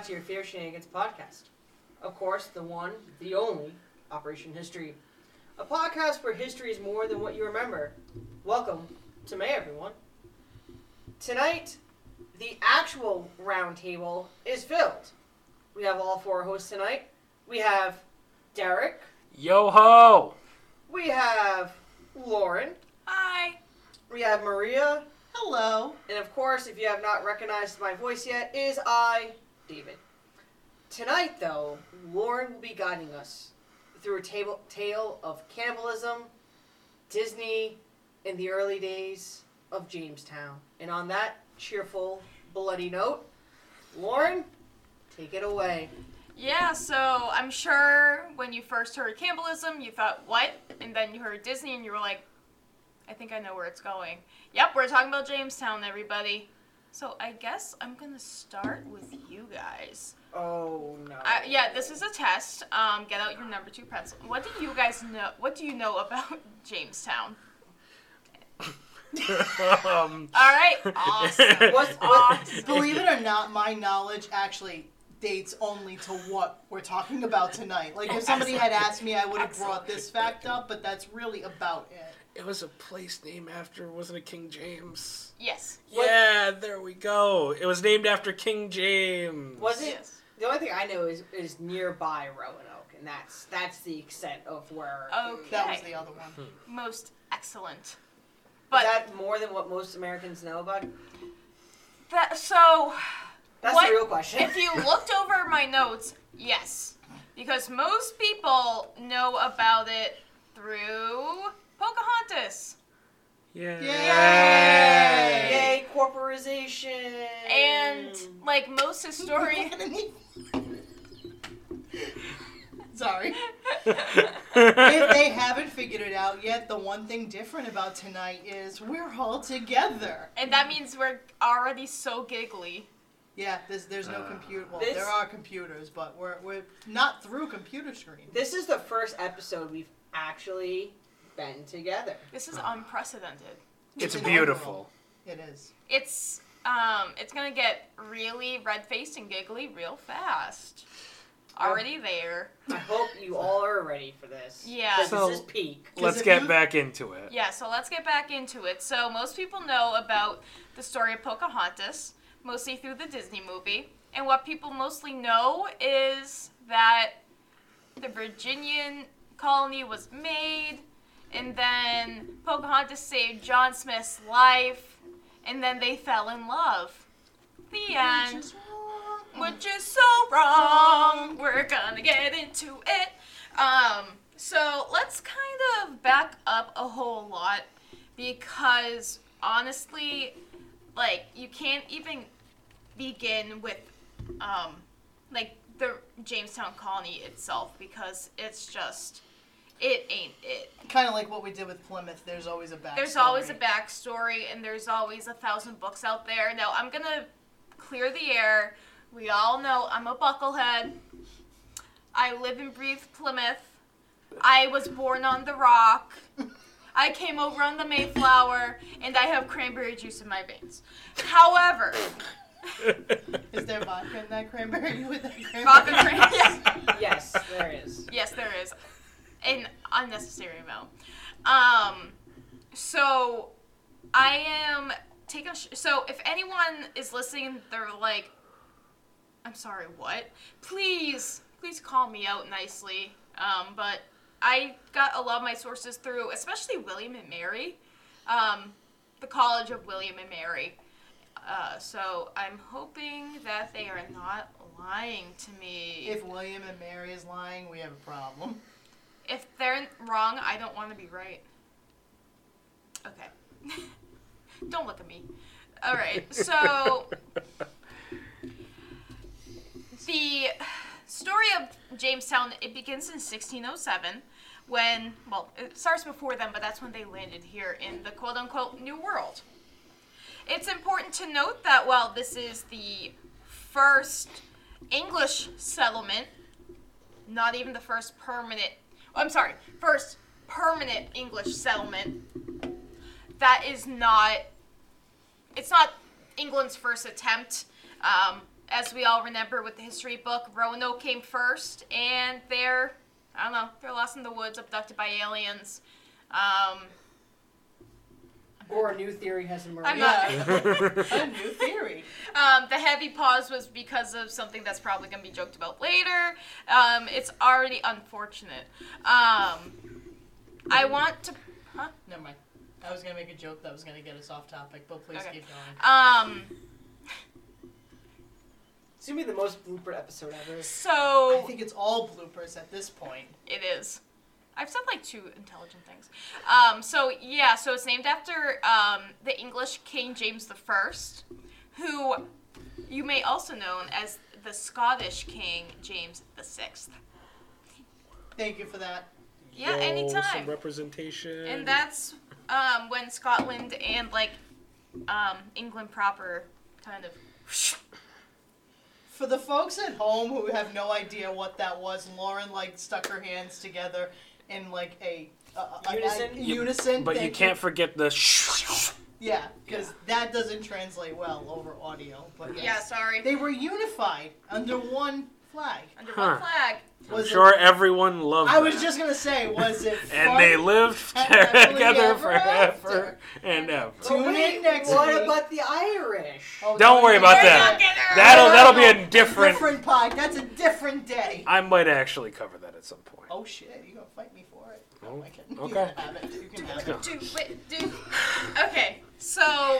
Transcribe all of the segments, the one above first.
back to your Fear Shenanigans podcast. Of course, the one, the only, Operation History. A podcast where history is more than what you remember. Welcome to May, everyone. Tonight, the actual roundtable is filled. We have all four hosts tonight. We have Derek. Yo ho! We have Lauren. Hi. We have Maria. Hello. And of course, if you have not recognized my voice yet, is I, David. Tonight, though, Lauren will be guiding us through a table, tale of cannibalism, Disney, in the early days of Jamestown. And on that cheerful, bloody note, Lauren, take it away. Yeah, so I'm sure when you first heard cannibalism, you thought, what? And then you heard Disney and you were like, I think I know where it's going. Yep, we're talking about Jamestown, everybody. So I guess I'm gonna start with guys. Oh no. Uh, yeah, this is a test. Um, get out your number two pencil. What do you guys know? What do you know about Jamestown? um, All right. Awesome. What's, what, Awesome. Believe it or not, my knowledge actually dates only to what we're talking about tonight. Like if somebody had asked me, I would have brought this fact up, but that's really about it. it was a place named after, wasn't it King James? Yes. What- Yeah, there we go. It was named after King James. was it? Yes. The only thing I know is is nearby Roanoke, and that's that's the extent of where. Okay. That was the other one. Hmm. Most excellent. Is But that more than what most Americans know about? that so That's What? the real question. if you looked over my notes, yes. Because most people know about it through Pocahontas. Yeah. Yay! Yay. And like most historians Sorry. if they haven't figured it out yet, the one thing different about tonight is we're all together. and that means we're already so giggly. Yeah, there's there's no Uh, computer. Well, This- there are computers, but we're we're not through computer screen. This is the first episode we've actually been together. This is unprecedented. It's an beautiful. It is. It's um it's gonna get really red faced and giggly real fast. Already there. I hope you all are ready for this. Yeah. So- this is peak. Let's get you- back into it. Yeah, so let's get back into it. So most people know about the story of Pocahontas, mostly through the Disney movie. And what people mostly know is that the Virginian colony was made, and then Pocahontas saved John Smith's life, and then they fell in love. The end. Which is so wrong. We're gonna get into it. Um, so let's kind of back up a whole lot because honestly, like you can't even begin with um like the Jamestown colony itself because it's just it ain't it. Kind of like what we did with Plymouth. There's always a backstory. There's always a backstory and there's always a thousand books out there. Now I'm gonna clear the air. We all know I'm a bucklehead. I live and breathe Plymouth. I was born on the rock. I came over on the Mayflower, and I have cranberry juice in my veins. However, Is there vodka in that cranberry with that cranberry? vodka cran- yes, Yes, there is. yes, there is an unnecessary amount. Um, so I am taking. Sh- so if anyone is listening, they're like, "I'm sorry, what?" Please, please call me out nicely. Um, but I got a lot of my sources through, especially William and Mary, um, the College of William and Mary. Uh, so I'm hoping that they are not lying to me. If William and Mary is lying, we have a problem. if they're wrong, I don't want to be right. Okay. don't look at me. All right. So the story of Jamestown it begins in 1607 when well it starts before then but that's when they landed here in the quote unquote new world. It's important to note that while this is the first English settlement, not even the first permanent I'm sorry, first permanent English settlement. That is not. It's not England's first attempt Um, as we all remember with the history book, Roanoke came first, and they're, I don't know, they're lost in the woods, abducted by aliens. Um, Or a new theory has emerged. I'm not- a new theory. Um, the heavy pause was because of something that's probably going to be joked about later. Um, it's already unfortunate. Um, I want to. Huh? Never mind. I was gonna make a joke that was gonna get us off topic, but please Okay. keep going. Um, It's gonna be the most blooper episode ever. So I think it's all bloopers at this point. it is. I've said like two intelligent things. Um, so yeah, so it's named after um, the English King James the First, who you may also know as the Scottish King James the Sixth. Thank you for that. Yeah, Yo, anytime. Some representation. And that's um, when Scotland and like um, England proper kind of. For the folks at home who have no idea what that was, Lauren like stuck her hands together in like a, a, a- a- Unison? a- unison. but you can't forget the sh. Yeah, because that doesn't translate well over audio. But yes. Yeah, sorry. they were unified under one flag. Under Huh. one flag. I'm Was it- sure everyone loved I was that. just gonna say, was it? And fun? they lived together ever forever and ever. Tune in next What week. about the Irish? Oh, Don't worry about that. That'll no, that'll no, be a different. different pod. That's a different day. I might actually cover that at some point. Oh shit! You gonna fight me for it? Oh, No, I can. You okay. can have it. You can have go. it. Dude, wait. Okay, so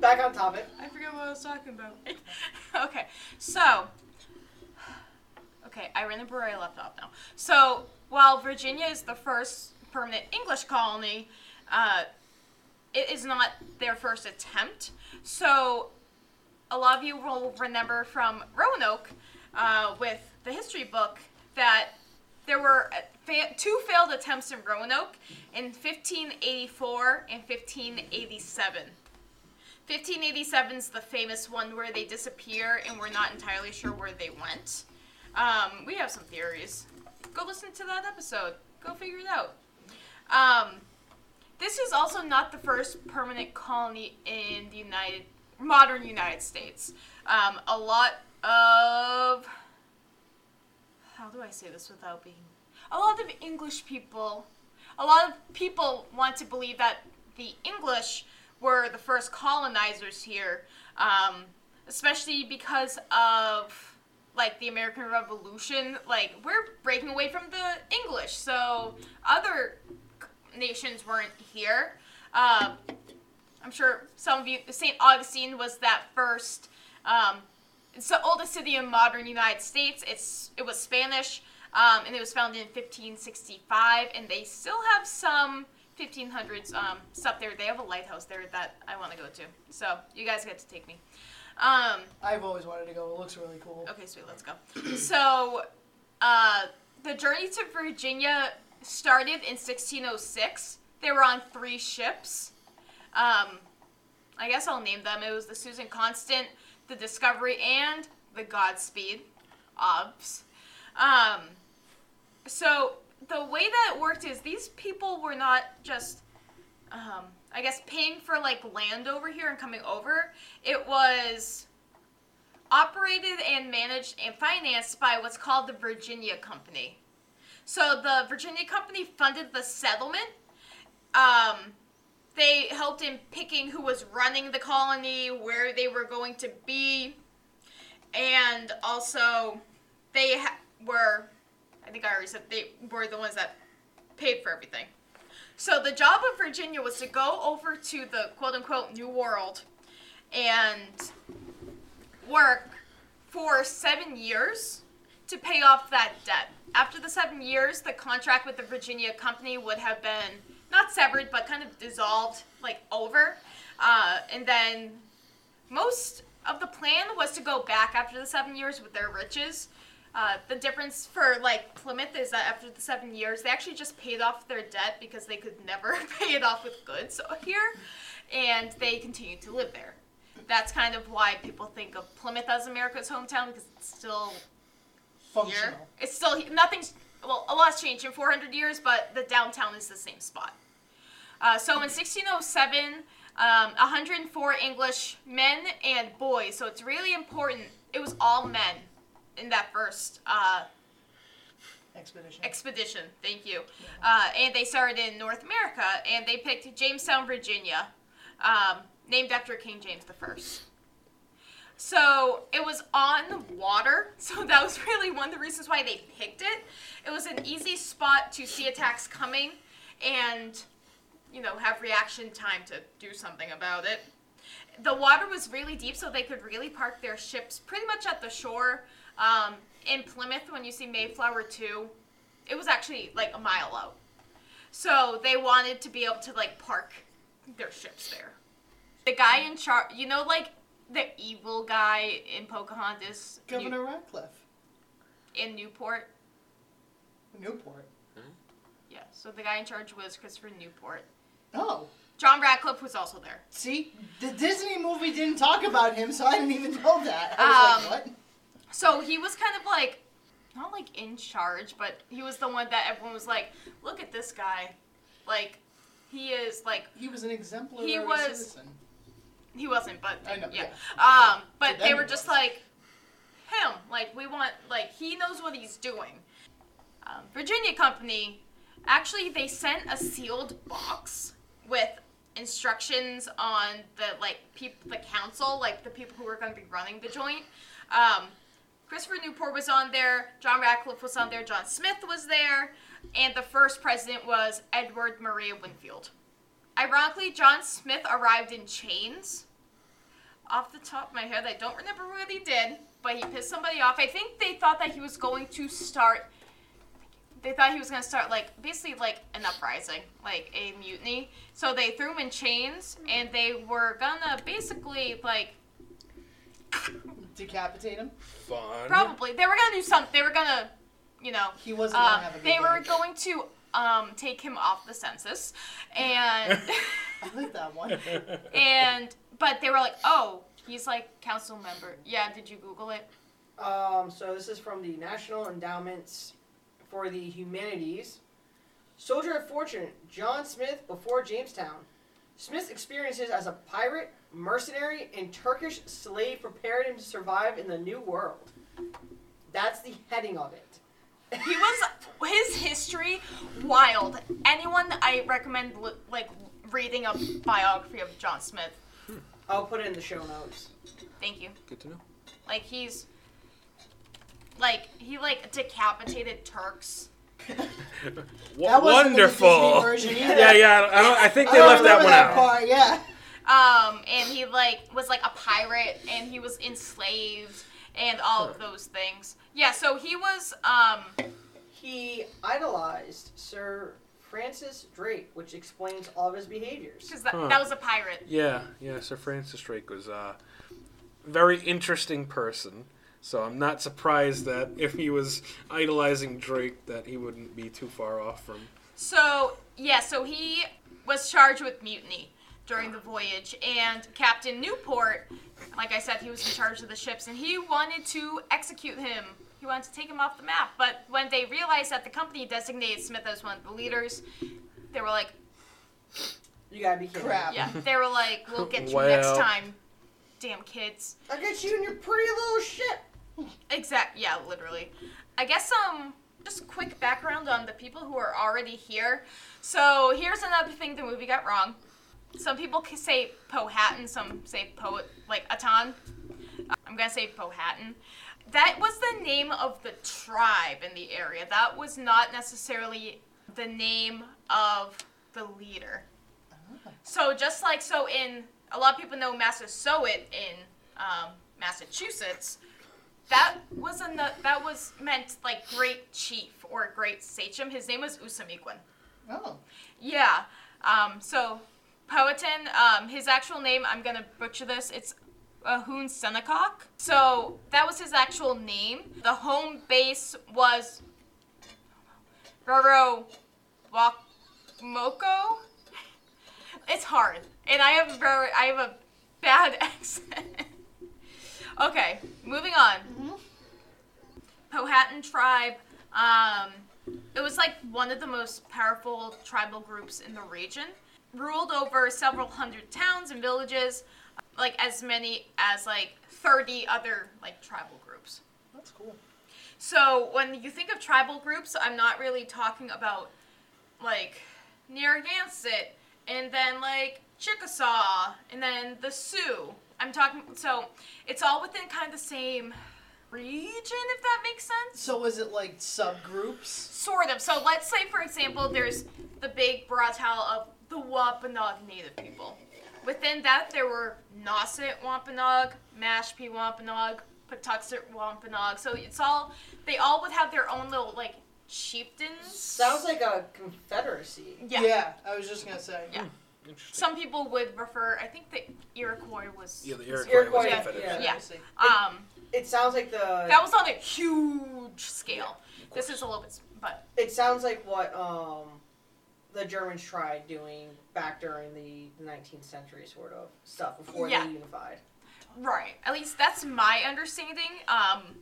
Back on topic. I forget what I was talking about. okay, so okay, I where I left off now. So while Virginia is the first permanent English colony, uh, it is not their first attempt. So a lot of you will remember from Roanoke uh, with the history book that there were uh, fa- two failed attempts in Roanoke in 1584 and 1587. 1587 is the famous one where they disappear and we're not entirely sure where they went. Um, we have some theories. Go listen to that episode. Go figure it out. Um, this is also not the first permanent colony in the United modern United States. Um, a lot of how do I say this without being a lot of English people a lot of people want to believe that the English were the first colonizers here, um, especially because of like the American Revolution. Like we're breaking away from the English, so other nations weren't here. Uh, I'm sure some of you, St. Augustine was that first. Um, it's the oldest city in modern United States. It's it was Spanish, um, and it was founded in 1565, and they still have some 1500s um, stuff there. They have a lighthouse there that I want to go to. So you guys get to take me. Um, I've always wanted to go. It looks really cool. Okay, sweet, let's go. So, uh, the journey to Virginia started in 1606. They were on three ships. Um, I guess I'll name them. It was the Susan Constant, the Discovery, and the Godspeed. Obs. Um, so, the way that it worked is these people were not just um, I guess paying for like land over here and coming over. It was operated and managed and financed by what's called the Virginia Company. So the Virginia Company funded the settlement. Um, they helped in picking who was running the colony, where they were going to be, and also they ha- were. I think I already said they were the ones that paid for everything. So the job of Virginia was to go over to the quote unquote New World and work for seven years to pay off that debt. After the seven years, the contract with the Virginia company would have been not severed, but kind of dissolved, like over. Uh, and then most of the plan was to go back after the seven years with their riches. Uh, the difference for like Plymouth is that after the seven years, they actually just paid off their debt because they could never pay it off with goods here, and they continued to live there. That's kind of why people think of Plymouth as America's hometown because it's still here. Functional. It's still nothing's well, a lot's changed in 400 years, but the downtown is the same spot. Uh, so in 1607, Um, 104 English men and boys, so it's really important. It was all men in that first uh, Expedition. expedition. Thank you. Uh, and they started in North America, and they picked Jamestown, Virginia, um, named after King James the First. So it was on the water, so that was really one of the reasons why they picked it. It was an easy spot to see attacks coming, and you know have reaction time to do something about it. The water was really deep, so they could really park their ships pretty much at the shore. Um, in Plymouth, when you see Mayflower 2, it was actually like a mile out. So they wanted to be able to like park their ships there. The guy in charge, you know, like the evil guy in Pocahontas New- Governor Radcliffe. in Newport. Newport. Yeah, so the guy in charge was Christopher Newport. Oh. John Radcliffe was also there. See, the Disney movie didn't talk about him, so I didn't even know that. I was Um, like, what? So he was kind of like, not like in charge, but he was the one that everyone was like, look at this guy. Like, he is like, He was an exemplary he was- citizen. he wasn't, but I know, yeah. yeah. Um, but they were just like, him. Like, we want, like, he knows what he's doing. Um, Virginia Company, actually, they sent a sealed box with instructions on the, like, people, the council, like, the people who were going to be running the joint. Um, Christopher Newport was on there, John Radcliffe was on there, John Smith was there, and the first president was Edward Maria Wingfield. Ironically, John Smith arrived in chains. Off the top of my head, I don't remember what he did, but he pissed somebody off. I think they thought that he was going to start. They thought he was going to start, like, basically, like, an uprising, like a mutiny. So they threw him in chains, and they were gonna basically, like, Decapitate him. Fun. probably, they were gonna do something. They were gonna, you know, He wasn't uh, gonna have a good they were day. going to um, take him off the census, and. I like that one. and but they were like, oh, he's like council member. Yeah, did you Google it? Um, so this is from the National Endowments for the Humanities. Soldier of Fortune, John Smith before Jamestown. Smith's experiences as a pirate, mercenary, and Turkish slave prepared him to survive in the New World. That's the heading of it. He was his history wild. Anyone I recommend like reading a biography of John Smith. I'll put it in the show notes. Thank you. Good to know. Like he's like he like decapitated Turks. Wa- That wasn't the Wonderful. version either. yeah, yeah. I don't, I think they don't left that remember one out. Part, yeah. Um, and he like was like a pirate, and he was enslaved, and all of those things. Yeah, so he was um He idolized Sir Francis Drake, which explains all of his behaviors. because that, Huh. that was a pirate. Yeah, yeah. Sir Francis Drake was a very interesting person. So I'm not surprised that if he was idolizing Drake, that he wouldn't be too far off from. So yeah, so he was charged with mutiny during the voyage, and Captain Newport, like I said, he was in charge of the ships, and he wanted to execute him. He wanted to take him off the map. But when they realized that the company designated Smith as one of the leaders, they were like, You gotta be kidding. me. Crap. "Yeah." They were like, "We'll get you next time." Damn kids. I'll get you in your pretty little ship. Exact. Yeah, literally. I guess um, just quick background on the people who are already here. So here's another thing the movie got wrong. Some people can say Powhatan, some say poet like Atan. I'm gonna say Powhatan. That was the name of the tribe in the area. That was not necessarily the name of the leader. So just like so in a lot of people know Massasoit in um, Massachusetts, that was a that was meant like great chief or great sachem. His name was Ousamequin. Oh. Yeah. Um, so Powhatan, um, his actual name, I'm gonna butcher this. It's Ahun Senakok. So that was his actual name. The home base was Roro Wakmoko. It's hard, and I have very, I have a bad accent. okay, moving on. Powhatan tribe. Um, it was like one of the most powerful tribal groups in the region. Ruled over several hundred towns and villages, like as many as like 30 other like tribal groups. That's cool. So when you think of tribal groups, I'm not really talking about like Narragansett and then like Chickasaw and then the Sioux. I'm talking so it's all within kind of the same region, if that makes sense. So was it like subgroups? Sort of. So let's say, for example, there's the big broad towel of the Wampanoag Native people. Within that, there were Nauset Wampanoag, Mashpee Wampanoag, Patuxet Wampanoag. So it's all, they all would have their own little, like, chieftains. Sounds like a confederacy. Yeah. Yeah, I was just gonna say. Yeah. Some people would refer, I think the Iroquois was. yeah, the Iroquois, Iroquois, was yeah, Confederate. yeah. I. Um, It sounds like the. that was on a huge scale. This is a little bit, but It sounds like what um, the Germans tried doing back during the 19th century, sort of stuff before Yeah. they unified. Right. At least that's my understanding. Um,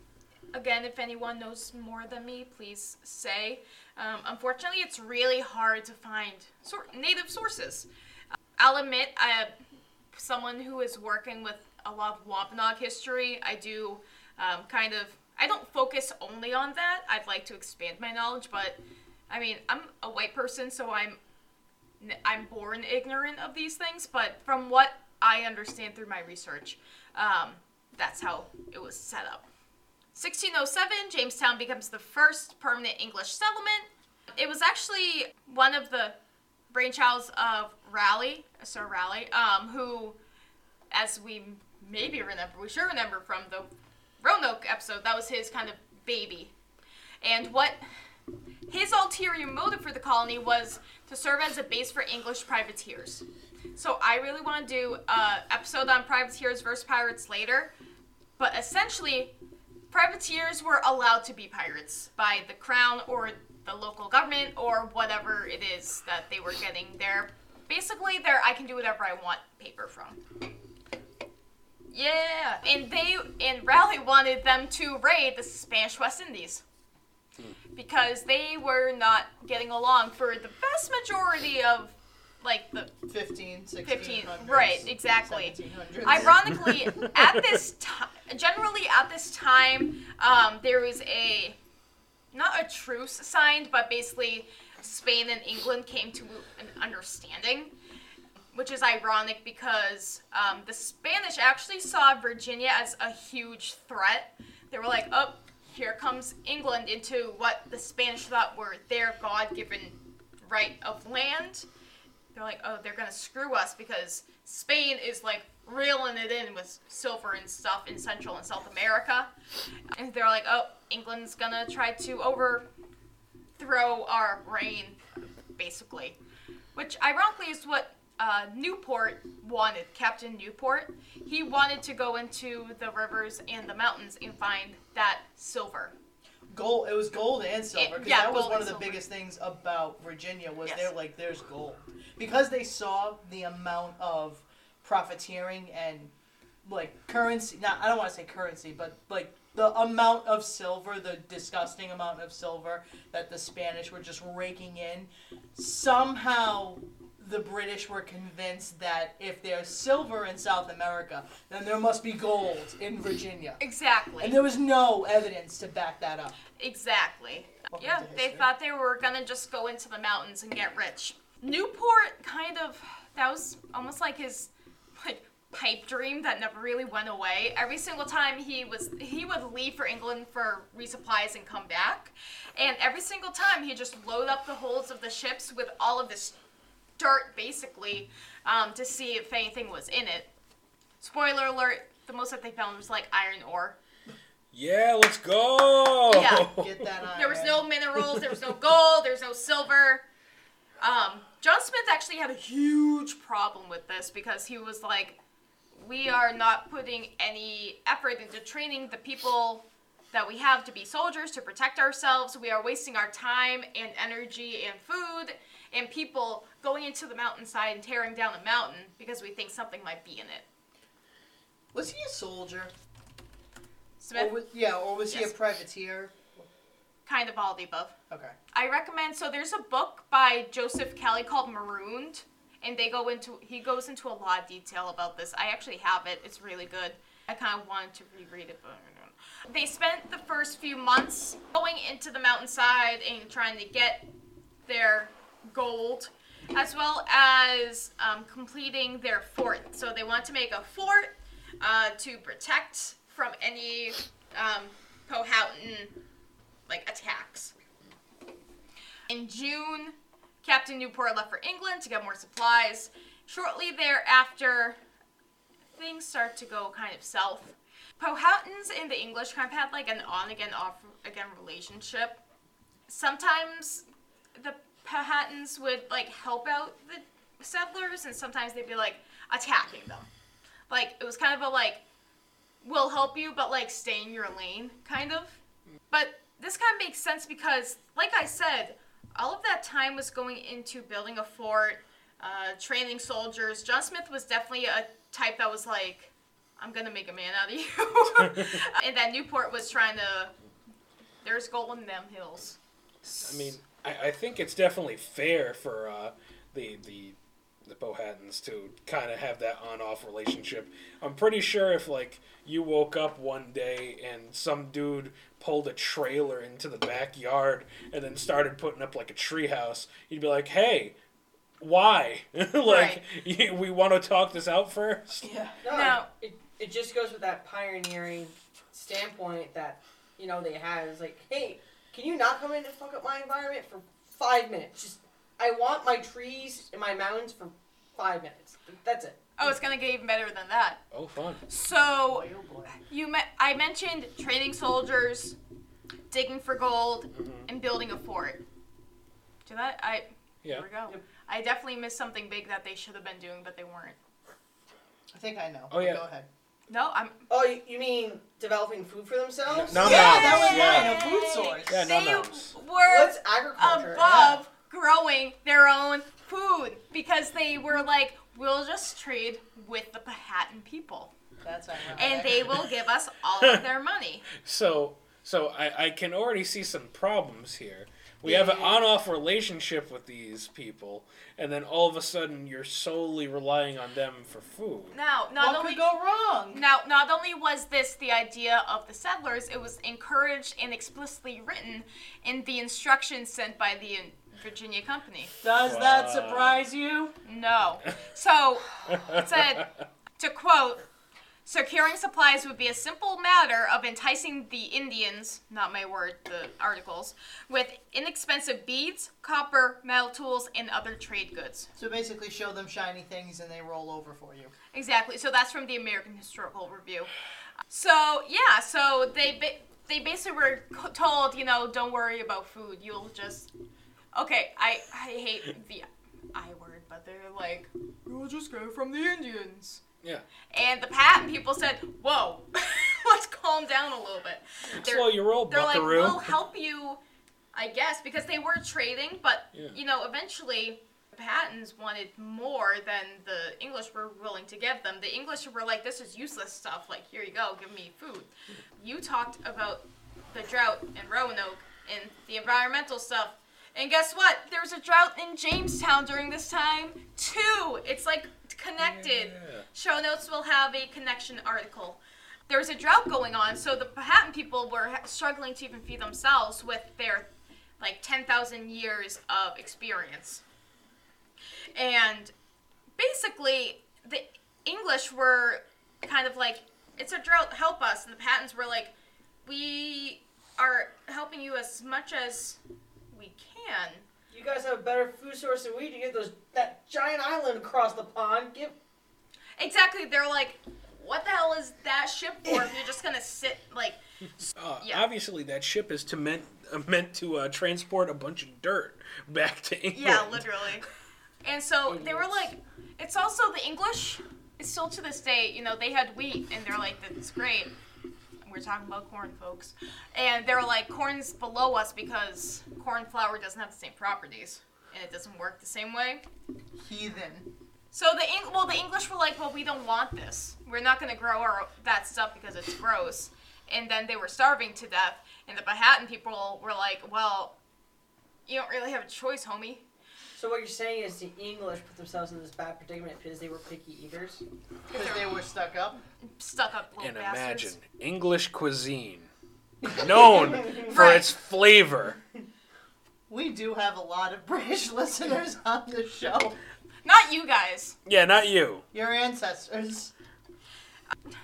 again, if anyone knows more than me, please say. Um, unfortunately, it's really hard to find sor- native sources. I'll admit, I, someone who is working with a lot of Wampanoag history, I do um, kind of. I don't focus only on that. I'd like to expand my knowledge, but I mean, I'm a white person, so I'm I'm born ignorant of these things. But from what I understand through my research, um, that's how it was set up. 1607, Jamestown becomes the first permanent English settlement. It was actually one of the brainchilds of Raleigh, Sir Raleigh, um, who, as we maybe remember, we sure remember from the Roanoke episode, that was his kind of baby. And what his ulterior motive for the colony was to serve as a base for English privateers. So I really want to do an episode on privateers versus pirates later. But essentially, privateers were allowed to be pirates by the crown or the local government or whatever it is that they were getting their basically their I can do whatever I want paper from. Yeah, and they and Raleigh wanted them to raid the Spanish West Indies because they were not getting along for the vast majority of like the 15, 16, 15 right exactly. 1700s. ironically at this time generally at this time um, there was a not a truce signed but basically spain and england came to an understanding which is ironic because um, the spanish actually saw virginia as a huge threat. They were like oh here comes england into what the spanish thought were their god-given right of land. They're like, oh, they're gonna screw us because Spain is like reeling it in with silver and stuff in Central and South America, and they're like, oh, England's gonna try to overthrow our reign, basically, which ironically is what uh, Newport wanted. Captain Newport, he wanted to go into the rivers and the mountains and find that silver. gold. It was gold and silver because yeah, that was one of the silver. biggest things about Virginia was Yes. they're like there's gold because they saw the amount of profiteering and like currency. Not I don't want to say currency, but like the amount of silver, the disgusting amount of silver that the Spanish were just raking in. Somehow. The British were convinced that if there's silver in South America, then there must be gold in Virginia. Exactly. And there was no evidence to back that up. Exactly. Welcome yeah, they thought they were gonna just go into the mountains and get rich. Newport kind of that was almost like his like pipe dream that never really went away. Every single time he was he would leave for England for resupplies and come back. And every single time he just load up the holds of the ships with all of this dirt basically um, to see if anything was in it. Spoiler alert, the most that they found was like iron ore. Yeah, let's go. Yeah. Get that on. There was no minerals, there was no gold, There's no silver. Um, John Smith actually had a huge problem with this because he was like, we are not putting any effort into training the people that we have to be soldiers to protect ourselves. We are wasting our time and energy and food and people going into the mountainside and tearing down the mountain because we think something might be in it. Was he a soldier? Smith, Or was, yeah, or was he a privateer? kind of all of the above. Okay. I recommend. So there's a book by Joseph Kelly called Marooned, and they go into he goes into a lot of detail about this. I actually have it. It's really good. I kind of wanted to reread it, but they spent the first few months going into the mountainside and trying to get their gold, as well as um, completing their fort. So they want to make a fort uh, to protect from any um, Powhatan like attacks. In June, Captain Newport left for England to get more supplies. Shortly thereafter, things start to go kind of south. Powhatans and the English kind of had like an on again, off again relationship. Sometimes the Powhatans would like help out the settlers, and sometimes they'd be like attacking them. Like it was kind of a like, we'll help you, but like stay in your lane, kind of. But this kind of makes sense because, like I said, all of that time was going into building a fort, uh, training soldiers. John Smith was definitely a type that was like, I'm gonna make a man out of you. and that Newport was trying to. There's gold in them hills. I mean, I, I think it's definitely fair for uh, the the the Powhatans to kind of have that on-off relationship. I'm pretty sure if like you woke up one day and some dude pulled a trailer into the backyard and then started putting up like a treehouse, you'd be like, "Hey, why? like, you, we want to talk this out first. Yeah. No, Now- it, it just goes with that pioneering standpoint that you know they had. It's like, hey, can you not come in and fuck up my environment for five minutes? Just I want my trees and my mountains for five minutes. That's it. Oh, it's gonna get even better than that. Oh, fun. So oh boy. you me- I mentioned training soldiers, digging for gold, Mhm. and building a fort. Do that? I Yeah. here we go. Yep. I definitely missed something big that they should have been doing, but they weren't. I think I know. Oh, yeah. Go ahead. No, I'm. Oh, you, you mean developing food for themselves? No, no. Yeah, that was Yeah. mine. A food source. Yeah, no, they no. were What's agriculture? above growing their own food because they were like, we'll just trade with the Powhatan people, That's ironic. and they will give us all of their money. So, so I, I can already see some problems here. We have an on-off relationship with these people, and then all of a sudden you're solely relying on them for food. Now, not what only could go wrong? Now, not only was this the idea of the settlers, it was encouraged and explicitly written in the instructions sent by the Virginia Company. Does Wow. that surprise you? No. So, it said, to quote, securing supplies would be a simple matter of enticing the Indians, not my word, the articles, with inexpensive beads, copper, metal tools, and other trade goods. So basically, show them shiny things and they roll over for you. Exactly. So that's from the American Historical Review. So yeah, so they ba- they basically were told, you know, don't worry about food. You'll just okay. I I hate the I word, but they're like, you'll just go from the Indians. Yeah. And the Powhatan people said, whoa, let's calm down a little bit. They're- Slow your roll, they're like, we'll help you, I guess, because they were trading, but Yeah. you know, eventually the Powhatans wanted more than the English were willing to give them. The English were like, this is useless stuff. Like, here you go, give me food. You talked about the drought in Roanoke and the environmental stuff. And guess what? There's a drought in Jamestown during this time too. It's like connected. Yeah. Show notes will have a connection article. There was a drought going on, so the Powhatan people were struggling to even feed themselves with their like 10,000 years of experience. And basically, the English were kind of like, it's a drought, help us. And the Powhatans were like, we are helping you as much as we can. You guys have a better food source than we do. You get those that giant island across the pond. Give Exactly, they're like, what the hell is that ship for if you're just gonna sit like Uh, Yeah. Obviously, that ship is to meant uh, meant to uh, transport a bunch of dirt back to England. Yeah, literally. And so they were like, it's also the English. It's still to this day, you know, they had wheat, and they're like, that's great. We're talking about corn, folks. And they're like, corn's below us because corn flour doesn't have the same properties, and it doesn't work the same way. Heathen. So the Eng- well, the English were like, well, we don't want this. We're not gonna grow our that stuff because it's gross. And then they were starving to death. And the Powhatan people were like, well, you don't really have a choice, homie. So what you're saying is the English put themselves in this bad predicament because they were picky eaters. Because they were stuck up. Stuck up little And bastards. imagine English cuisine, known for its flavor. We do have a lot of British listeners on the show. Not you guys. Yeah, not you. Your ancestors.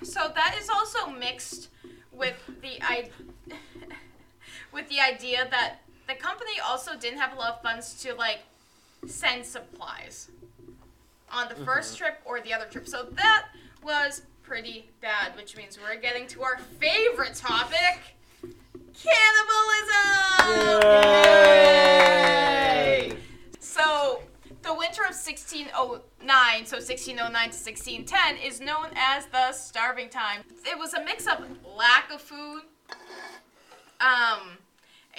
So that is also mixed with the I with the idea that the company also didn't have a lot of funds to like send supplies on the 1st trip or the other trip. So that was pretty bad, which means we're getting to our favorite topic, cannibalism. Yay! So, the winter of 1609, so 1609 to 1610, is known as the starving time. It was a mix of lack of food, um,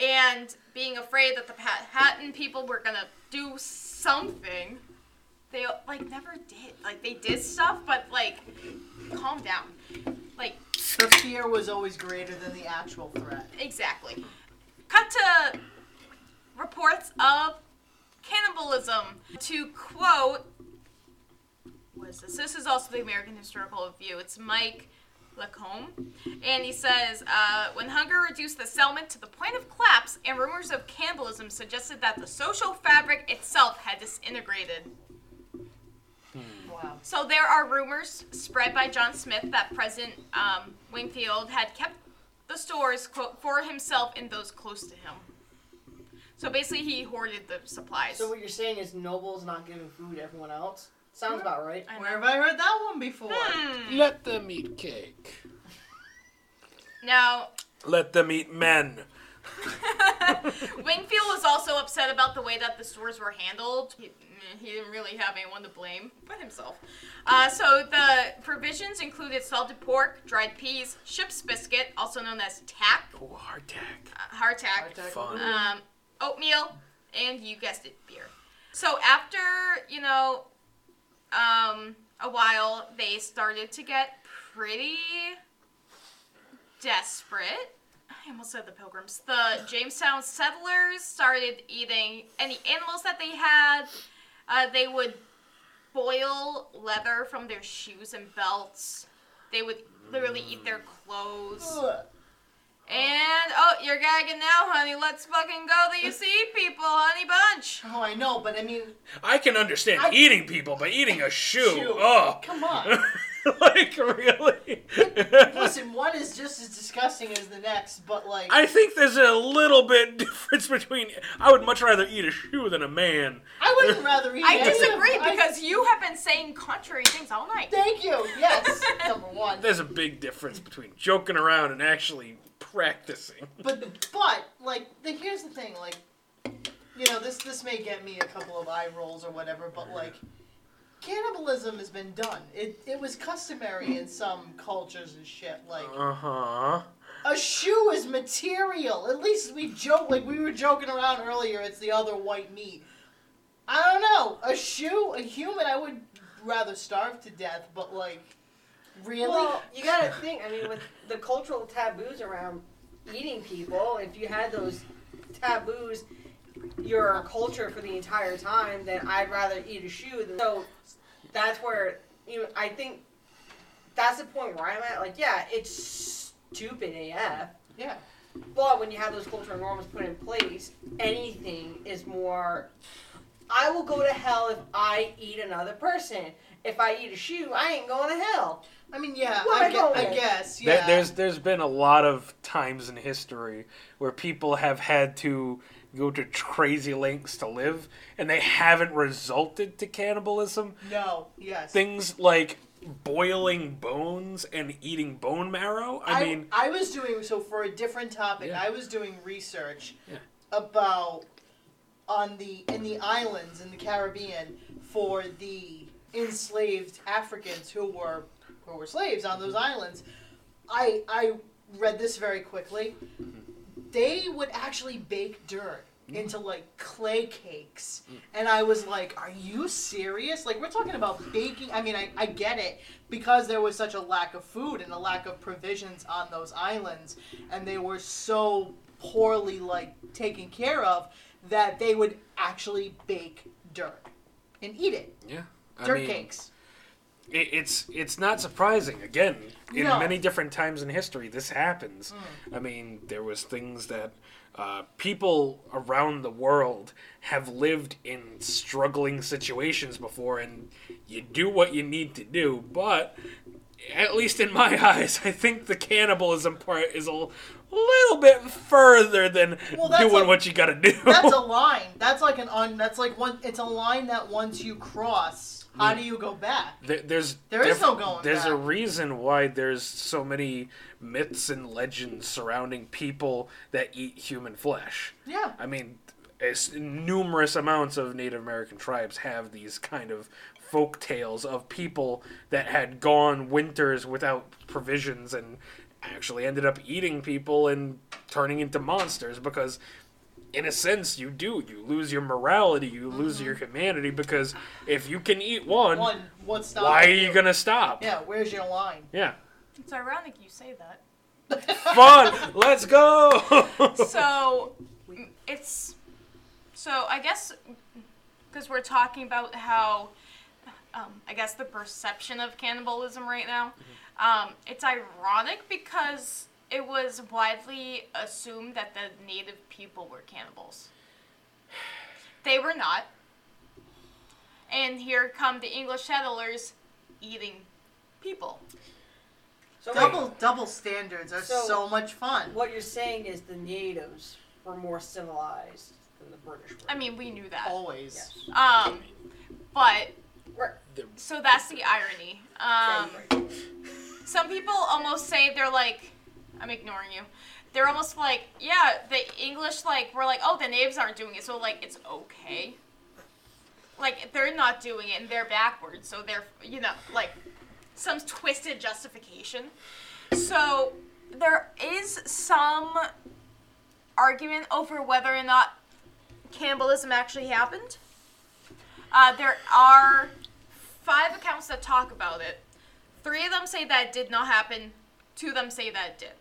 and being afraid that the Powhatan people were gonna do something. They like never did. Like they did stuff, but like, calm down. Like The fear was always greater than the actual threat. Exactly. Cut to reports of cannibalism. To quote, what is this? This is also the American Historical Review. It's Mike Lacombe. And he says, uh, when hunger reduced the settlement to the point of collapse and rumors of cannibalism suggested that the social fabric itself had disintegrated. Wow. So there are rumors spread by John Smith that President um, Wingfield had kept the stores quote for himself and those close to him. So basically, he hoarded the supplies. So what you're saying is nobles not giving food to everyone else? Sounds about right. I Where know. have I heard that one before? Hmm. Let them eat cake. Now, Let them eat men. Wingfield was also upset about the way that the stores were handled. He, mm, he didn't really have anyone to blame but himself. Uh, so the provisions included salted pork, dried peas, ship's biscuit, also known as tack, Oh, hardtack. uh, hardtack, Hardtack. Fun. um, oatmeal, and you guessed it, beer. So after you know, um, a while, they started to get pretty desperate. I almost said the pilgrims. The Jamestown settlers started eating any animals that they had. Uh, they would boil leather from their shoes and belts. They would literally eat their clothes. Ugh. And oh, you're gagging now, honey. Let's fucking go. The UC people, honey bunch. Oh, I know, but I mean, I can understand I- eating people, but eating a shoe. Shoe. Oh. come on. like, really? Listen, one is just as disgusting as the next, but like, I think there's a little bit difference between. I would much rather eat a shoe than a man. I wouldn't rather eat. I any of- disagree I- because you have been saying contrary things all night. Thank you. Yes, number one. There's a big difference between joking around and actually practicing. But but like, the, here's the thing. Like, you know, this this may get me a couple of eye rolls or whatever, but like, cannibalism has been done. It it was customary in some cultures and shit. Like, Uh huh. a shoe is material. At least we joke like we were joking around earlier. It's the other white meat. I don't know. A shoe, a human. I would rather starve to death, but like, really. Well, you gotta think. I mean, with the cultural taboos around eating people, if you had those taboos, your culture for the entire time, then I'd rather eat a shoe. Than, so that's where you know. I think that's the point where I'm at. Like, yeah, it's stupid AF. yeah. But when you have those cultural norms put in place, anything is more. I will go to hell if I eat another person. If I eat a shoe, I ain't going to hell. I mean, yeah. What I, am I gue- going I with? guess. There- Yeah. There's there's been a lot of times in history where people have had to go to crazy lengths to live, and they haven't resulted to cannibalism. no. Yes. Things like boiling bones and eating bone marrow. I, mean, I was doing so for a different topic. Yeah. I was doing research Yeah. about on the in the islands in the Caribbean for the enslaved Africans who were who were slaves on those mm-hmm. islands. I I read this very quickly. Mm-hmm. They would actually bake dirt mm. into like clay cakes mm. and i was like are you serious like we're talking about baking i mean I, I get it because there was such a lack of food and a lack of provisions on those islands and they were so poorly like taken care of that they would actually bake dirt and eat it. Yeah. I Dirt mean, cakes. It, it's it's not surprising. Again, in No. many different times in history, this happens. Mm. I mean, there was things that uh, people around the world have lived in struggling situations before, and you do what you need to do. But at least in my eyes, I think the cannibalism part is a little bit further than Well, doing a- what you got to do. That's a line. That's like an un. That's like one. It's a line that once you cross, how do you go back? There, there's There is no going There's a reason why there's so many myths and legends surrounding people that eat human flesh. Yeah. I mean, as numerous amounts of Native American tribes have these kind of folk tales of people that had gone winters without provisions and actually ended up eating people and turning into monsters because in a sense you do you lose your morality you lose your humanity because if you can eat one, One. What's why are you gonna stop Yeah. Where's your line? yeah It's ironic you say that. fun let's go so it's so I guess because we're talking about how um, I guess the perception of cannibalism right now. Um, it's ironic because it was widely assumed that the native people were cannibals. They were not. And here come the English settlers eating people. So Double double standards are So- so, much fun. what you're saying is the natives were more civilized than the British were. I mean, we knew that. Always. yes. Um, but so that's the irony. Um, right, right. some people almost say they're like, I'm ignoring you. They're almost like, yeah, the English like we're like, oh, the natives aren't doing it, so like it's okay. Like they're not doing it and they're backwards, so they're you know like some twisted justification. So there is some argument over whether or not cannibalism actually happened. Uh, there are five accounts that talk about it. Three of them say that it did not happen. Two of them say that it did.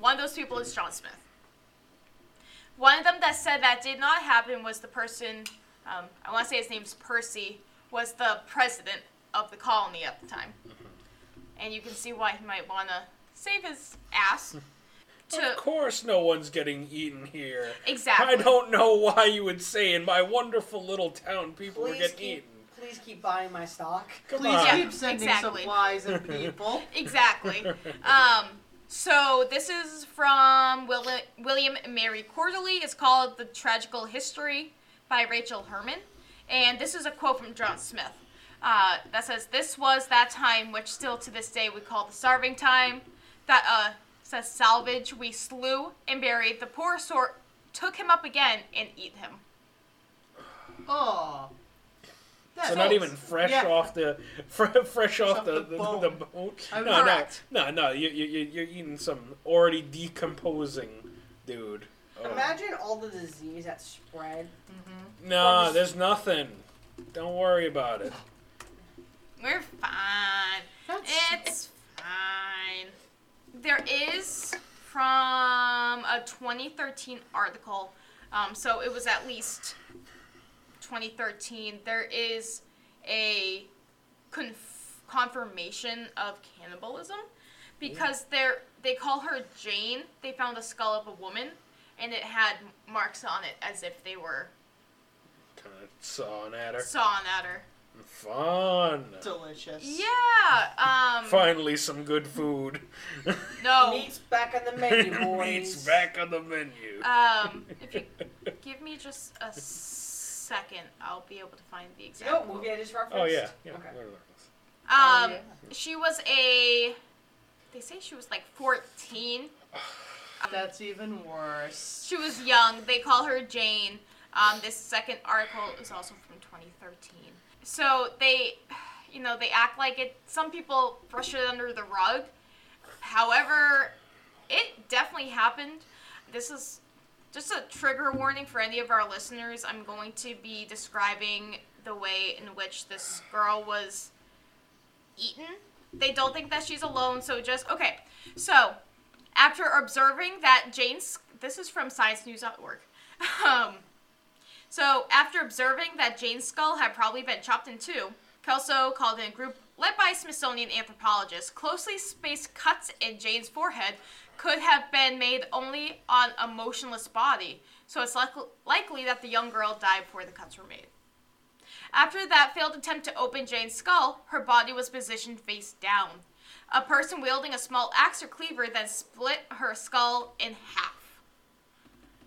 One of those people is John Smith. One of them that said that did not happen was the person, um, I want to say his name's Percy, was the president of the colony at the time. And you can see why he might want to save his ass. To of course no one's getting eaten here exactly. I don't know why you would say in my wonderful little town people were Please getting keep, eaten. please keep buying my stock. Come Please on. Yeah, keep sending exactly. supplies and people. Exactly. um, so this is from Willi- William and Mary Quarterly. It's called The Tragical History by Rachel Herrmann. And this is a quote from John Smith uh, that says, This was that time which still to this day we call the starving time. That uh, says, Salvage, we slew and buried the poor sort, took him up again and eat him. Oh. So not even fresh Yeah. off the fre- fresh off off the, the the, bone. the bone. I'm No, no, no, no. You you you- you're eating some already decomposing dude. Oh. Imagine all the disease that spread. No, From- there's nothing. Don't worry about it. We're fine. That's, It's fine. There is from a 2013 article, um, so it was at least 2013. There is a conf- confirmation of cannibalism because they're they call her Jane. They found a skull of a woman, and it had marks on it as if they were Kind of sawing at her. sawing at her. Fun. delicious. Yeah. Um. Finally, some good food. No. Meat's back on the menu, boys. Meat's back on the menu. Um, if you give me just a second, I'll be able to find the exact. know what quote. movie I just referenced? oh yeah. yeah. Okay. Um, Oh, yeah. she was a. They say she was like 14. That's even worse. She was young. They call her Jane. Um, this second article is also from 2013. So they, you know, they act like it. Some people brush it under the rug. However, it definitely happened. This is just a trigger warning for any of our listeners. I'm going to be describing the way in which this girl was eaten. They don't think that she's alone, so just okay. So, after observing that Jane's this is from sciencenews.org. Um, So, after observing that Jane's skull had probably been chopped in two, Kelso called in a group led by Smithsonian anthropologists. Closely spaced cuts in Jane's forehead could have been made only on a motionless body, so it's lik- likely that the young girl died before the cuts were made. After that failed attempt to open Jane's skull, her body was positioned face down. A person wielding a small axe or cleaver then split her skull in half.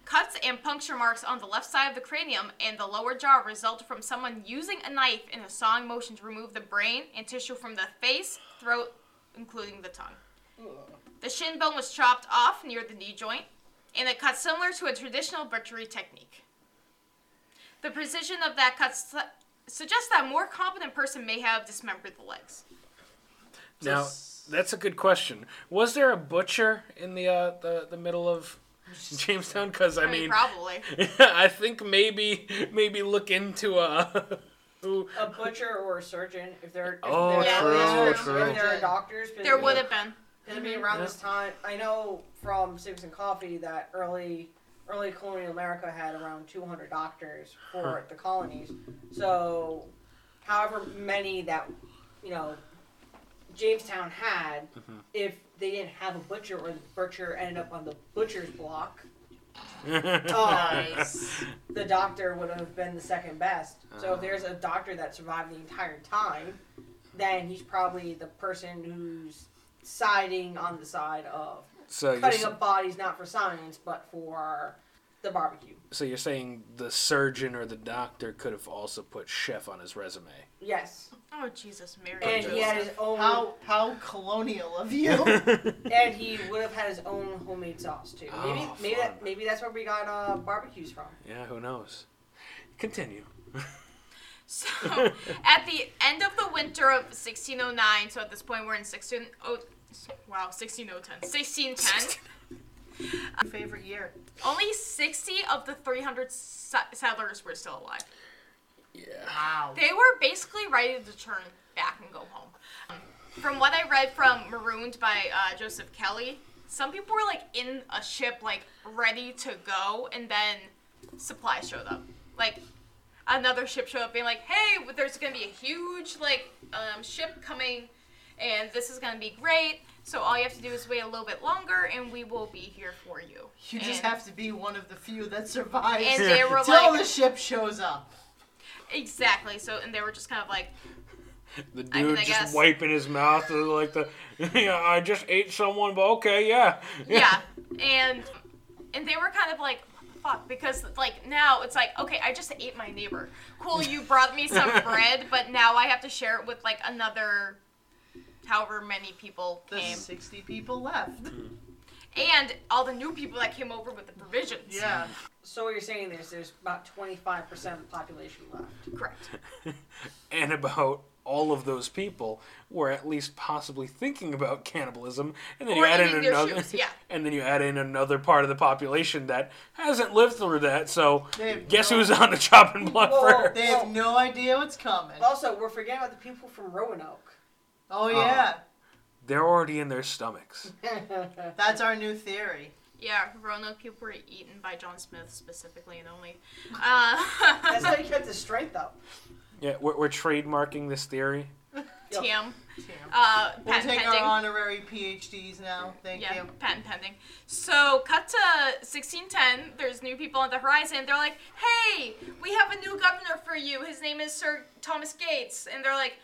Cuts and puncture marks on the left side of the cranium and the lower jaw resulted from someone using a knife in a sawing motion to remove the brain and tissue from the face, throat, including the tongue. The shin bone was chopped off near the knee joint, and a cut similar to a traditional butchery technique. The precision of that cut su- suggests that a more competent person may have dismembered the legs. Now, that's a good question. Was there a butcher in the uh, the the middle of Jamestown? Because I, I mean, mean, probably. I think maybe maybe look into uh, who. A butcher or a surgeon, if they're if Oh, they're, true, if true. they're- if they're doctors, There would have been. It'll be mm-hmm. around this time. I know from Civics and Coffee that early early colonial America had around 200 doctors for the colonies. So, however many that you know Jamestown had, mm-hmm. if they didn't have a butcher or the butcher ended up on the butcher's block, uh, Nice. the doctor would have been the second best. So if uh. there's a doctor that survived the entire time, then he's probably the person who's siding on the side of so cutting up bodies not for science but for the barbecue. so you're saying the surgeon or the doctor could have also put chef on his resume. Yes, Oh Jesus, Mary. and he had his own, How how colonial of you. and he would have had his own homemade sauce too. Maybe Oh, maybe that, maybe that's where we got uh, barbecues from. yeah, who knows? Continue. So, at the end of the winter of 1609, so at this point we're in 16 oh, wow, 16010, 1610. Favorite year. Only 60 of the 300 settlers were still alive. Yeah. Wow. They were basically ready to turn back and go home. From what I read from Marooned by uh, Joseph Kelly, some people were like in a ship, like ready to go, and then supplies showed up. Like another ship show up, being like, "Hey, there's gonna be a huge like um, ship coming, and this is gonna be great. So all you have to do is wait a little bit longer, and we will be here for you." You just have to be one of the few that survives And they were till like, the ship shows up. exactly. So and they were just kind of like, The dude I mean, I just guess- wiping his mouth like the yeah, I just ate someone, but okay, yeah. yeah and and they were kind of like what the fuck because like now it's like okay i just ate my neighbor cool you brought me some bread but now i have to share it with like another however many people The came 60 people left. Mm-hmm. and all the new people that came over with the provisions Yeah. So what you're saying is there's about 25% of the population left. correct and about all of those people were at least possibly thinking about cannibalism, and then Or you add in another, yeah. and then you add in another part of the population that hasn't lived through that. So guess no- who's on the chopping block Well, first? They have no idea what's coming. Also, we're forgetting about the people from Roanoke. Oh yeah, They're already in their stomachs. that's our new theory. yeah roanoke people were eaten by john smith specifically and only uh, That's how you get the strength up. Yeah, we're, we're trademarking this theory. Tim. Damn. Uh, We'll patent take pending. our honorary PhDs now. Thank yeah, you. patent pending. So, cut to 1610. There's new people on the horizon. They're like, "Hey, we have a new governor for you. His name is Sir Thomas Gates." And they're like,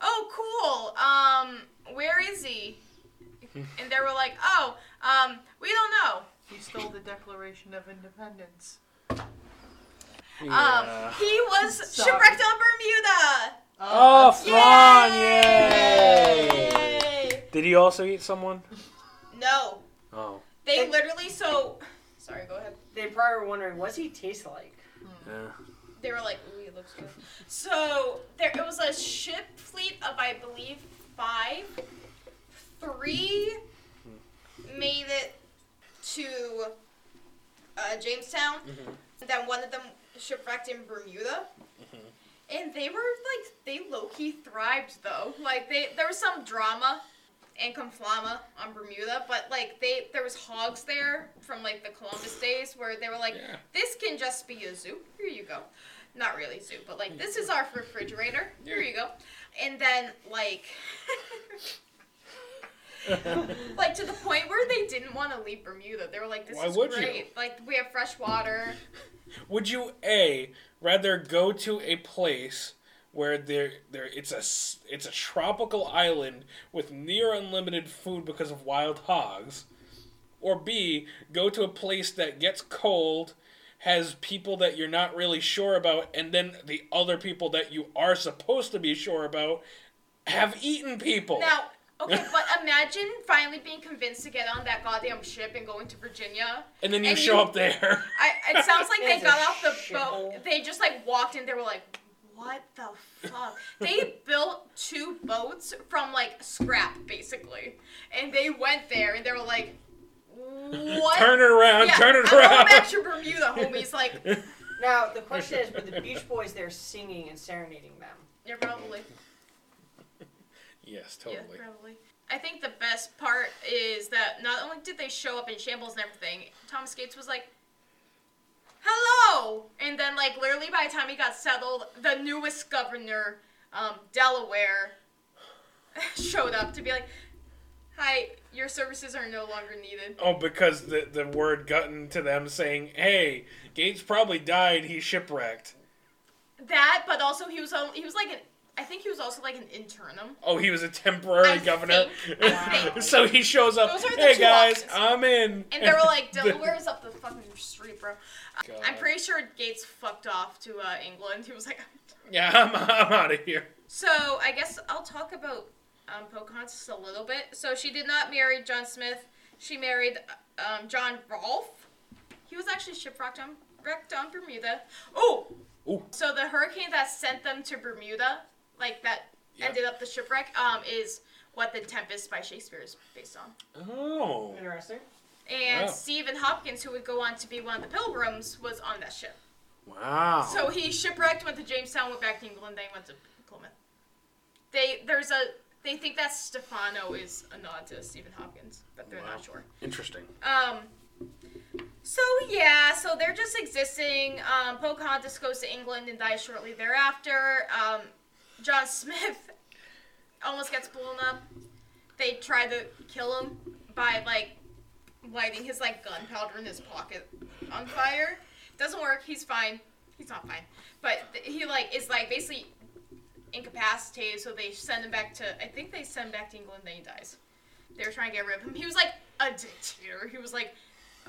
"Oh, cool. Um, where is he?" and they were like, "Oh, um, we don't know." He stole the Declaration of Independence. Yeah. Um, he was Sorry. shipwrecked on Bermuda. oh, that's- fun! Yay! Yay! Did he also eat someone? No, Oh, they literally so. Sorry, go ahead. They probably were wondering, what's he taste like? yeah. they were like, "Ooh, he looks good." So there, it was a ship fleet of, I believe, five. Three made it to uh, Jamestown. And then one of them shipwrecked in Bermuda. Mm-hmm. And they were like, they low key thrived though. Like they, there was some drama and Conflama on Bermuda, but like they there was hogs there from like the Columbus days where they were like, Yeah. this can just be a zoo. Here you go. Not really zoo, but like this is our refrigerator. Here you go. And then like like to the point where they didn't want to leave Bermuda. They were like, this Why is would you? great. Like we have fresh water. Would you a rather go to a place where there there it's a it's a tropical island with near unlimited food because of wild hogs, or b go to a place that gets cold, has people that you're not really sure about, and then the other people that you are supposed to be sure about have eaten people. Now, okay, but imagine finally being convinced to get on that goddamn ship and going to Virginia. and then you and show you- up there. I, it sounds like they got off the shithole. boat. They just like walked in. They were like, "What the fuck?" they built two boats from like scrap, basically, and they went there and they were like, "What?" turn it around, yeah, turn it I'm around. going back to Bermuda, homies. Like, Now the question is, were the Beach Boys there singing and serenading them? you're probably. Yes, totally. Yeah, probably. I think the best part is that not only did they show up in shambles and everything, Thomas Gates was like, "Hello," and then like literally by the time he got settled, the newest governor, um, Delaware, showed up to be like, "Hi, your services are no longer needed." Oh, because the the word gotten to them saying, "Hey, Gates probably died. He shipwrecked." That, but also he was he was like an I think he was also like an internum. Oh, he was a temporary I governor. think- think. so he shows up. Those are the Hey guys, options." I'm in. And they were like, Delaware's up the fucking street, bro. God. I'm pretty sure Gates fucked off to uh, England. He was like, Yeah, I'm, I'm out of here. So I guess I'll talk about um, Pocahontas a little bit. So she did not marry John Smith. She married um, John Rolfe. He was actually shipwrecked on, wrecked on Bermuda. Oh, Ooh. so the hurricane that sent them to Bermuda, like that Yeah. ended up the shipwreck, um, is what the Tempest by Shakespeare is based on. Oh. Interesting. And Wow. Stephen Hopkins, who would go on to be one of the Pilgrims, was on that ship. Wow. So he shipwrecked, went to Jamestown, went back to England, then he went to Plymouth. They there's a they think that Stephano is a nod to Stephen Hopkins, but they're Wow. not sure. Interesting. Um. So yeah, so they're just existing. Um, Pocahontas goes to England and dies shortly thereafter. Um, John Smith almost gets blown up. They try to kill him by like lighting his like gunpowder in his pocket on fire. Doesn't work. He's fine. He's not fine, but th- he like is like basically incapacitated. So they send him back to. I think they send him back to England. Then he dies. They were trying to get rid of him. He was like a dictator. He was like,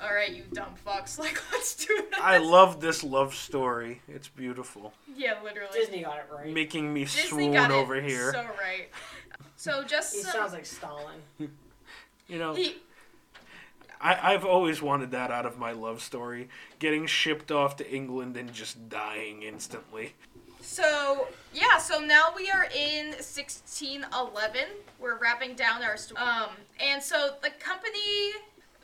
"All right, you dumb fucks. Like, let's do this." I love this love story. It's beautiful. Yeah, literally. Disney got it right. Making me Disney swoon got it over here. So right. So just He some- sounds like Stalin. you know, he, I, I've always wanted that out of my love story. Getting shipped off to England and just dying instantly. So yeah, so now we are in 1611. We're wrapping down our sto- um, and so the company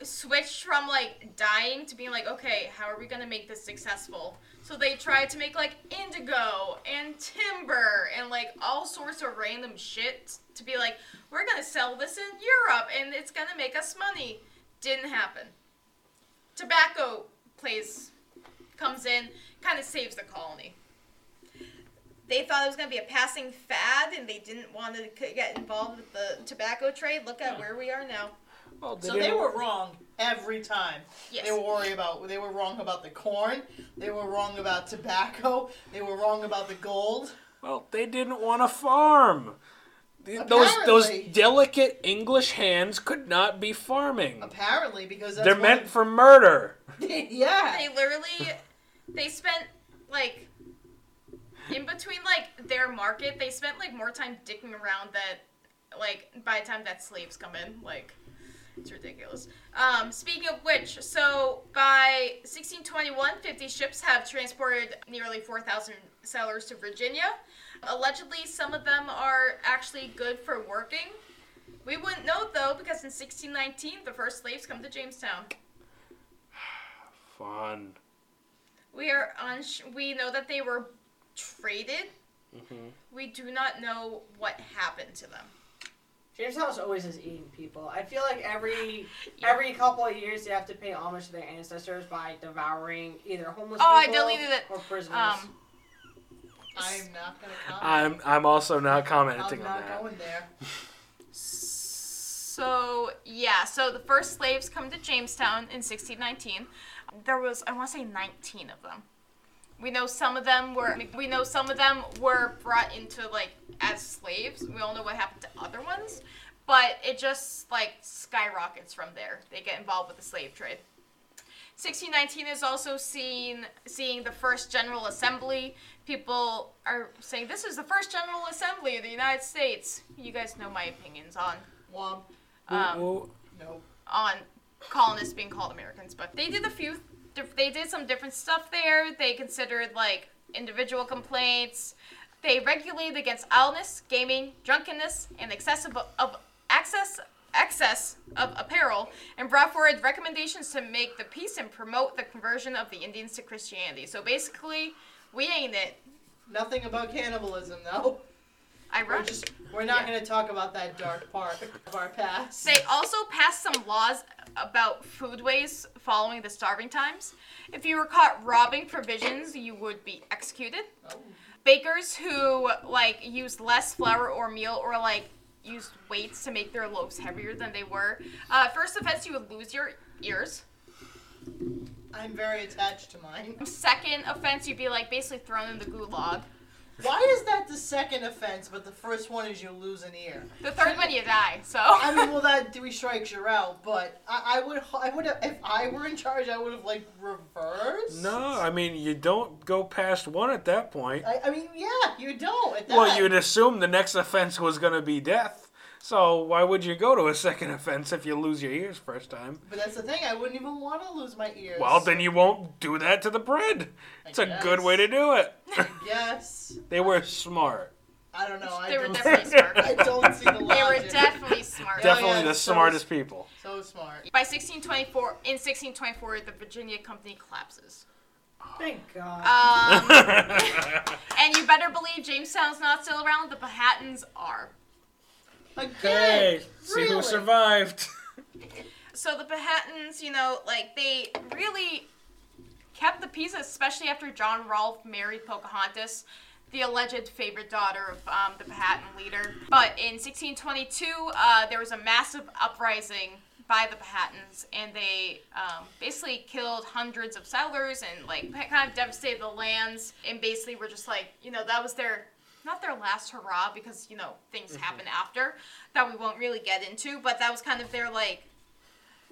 switched from like dying to being like, okay, how are we gonna make this successful? So they tried to make like indigo and timber and like all sorts of random shit to be like, we're gonna sell this in Europe and it's gonna make us money. Didn't happen. Tobacco plays comes in, kind of saves the colony they thought it was to be a passing fad and they didn't want to get involved with the tobacco trade. Look at mm. where we are now. Well, So they were wrong every time. Yes. They were worried about. They were wrong about the corn. They were wrong about tobacco. They were wrong about the gold. Well, they didn't want to farm. Th- Those those delicate English hands could not be farming. Apparently, because that's They're meant of- for murder. yeah. They literally, they spent like, in between like their market, they spent like more time dicking around that, like by the time that slaves come in, like. It's ridiculous. Um, speaking of which, so by 1621, 50 ships have transported nearly 4,000 settlers to Virginia. Allegedly, some of them are actually good for working. We wouldn't know though, because in 1619, the first slaves come to Jamestown. Fun. We are on. Sh- we know that they were traded. Mhm. We do not know what happened to them. Jamestown House always is eating people. I feel like every every couple of years they have to pay homage to their ancestors by devouring either homeless Oh, I people deleted it. or prisoners. Um, I'm not gonna comment. I'm I'm also not I'm commenting on that. going there. So yeah, so the first slaves come to Jamestown in 1619. There was I want to say 19 of them. We know some of them were we know some of them were brought into like as slaves. We all know what happened to other ones, but it just like skyrockets from there. They get involved with the slave trade. 1619 is also seen seeing the first General Assembly. People are saying this is the first General Assembly of the United States. You guys know my opinions on Womp. um, Ooh, Nope. on colonists being called Americans, but they did a few. They did some different stuff there. They considered like individual complaints. They regulated against idleness, gaming, drunkenness, and excessive of access excess of apparel, and brought forward recommendations to make the peace and promote the conversion of the Indians to Christianity. So basically, we ain't it. Nothing about cannibalism, though. I We're just we're not Yeah. going to talk about that dark part of our past. They also passed some laws about foodways following the starving times. If you were caught robbing provisions, you would be executed. Oh. Bakers who like used less flour or meal or like used weights to make their loaves heavier than they were. Uh, first offense, you would lose your ears. I'm very attached to mine. Second offense, you'd be like basically thrown in the gulag. Why is that the second offense, but the first one is you lose an ear? The third one, you die. So I mean, well, that three strikes you're out. But I, I would, I would have, if I were in charge, I would have like reversed. no, I mean you don't go past one at that point. I, I mean, yeah, you don't. At that. Well, you'd assume the next offense was going to be death. So why would you go to a second offense if you lose your ears first time? But that's the thing. I wouldn't even want to lose my ears. Well, then you won't do that to the bread. I It's a good way to do it. Yes. They were smart. I don't know. I they were don't. definitely smart. I don't see the They were logic. definitely smart. Yeah. Definitely the so- smartest people. so smart. By 1624, in 1624, the Virginia Company collapses. Thank God. Um, and you better believe Jamestown's not still around. The Powhatans are. Again. hey, see really? who survived. So the Powhatans, you know, like they really kept the peace, especially after John Rolfe married Pocahontas, the alleged favorite daughter of um, the Powhatan leader. But in 1622, uh, there was a massive uprising by the Powhatans, and they um, basically killed hundreds of settlers and like kind of devastated the lands. And basically, were just like, you know, that was their not their last hurrah because you know things mm-hmm. happen after that we won't really get into. But that was kind of their like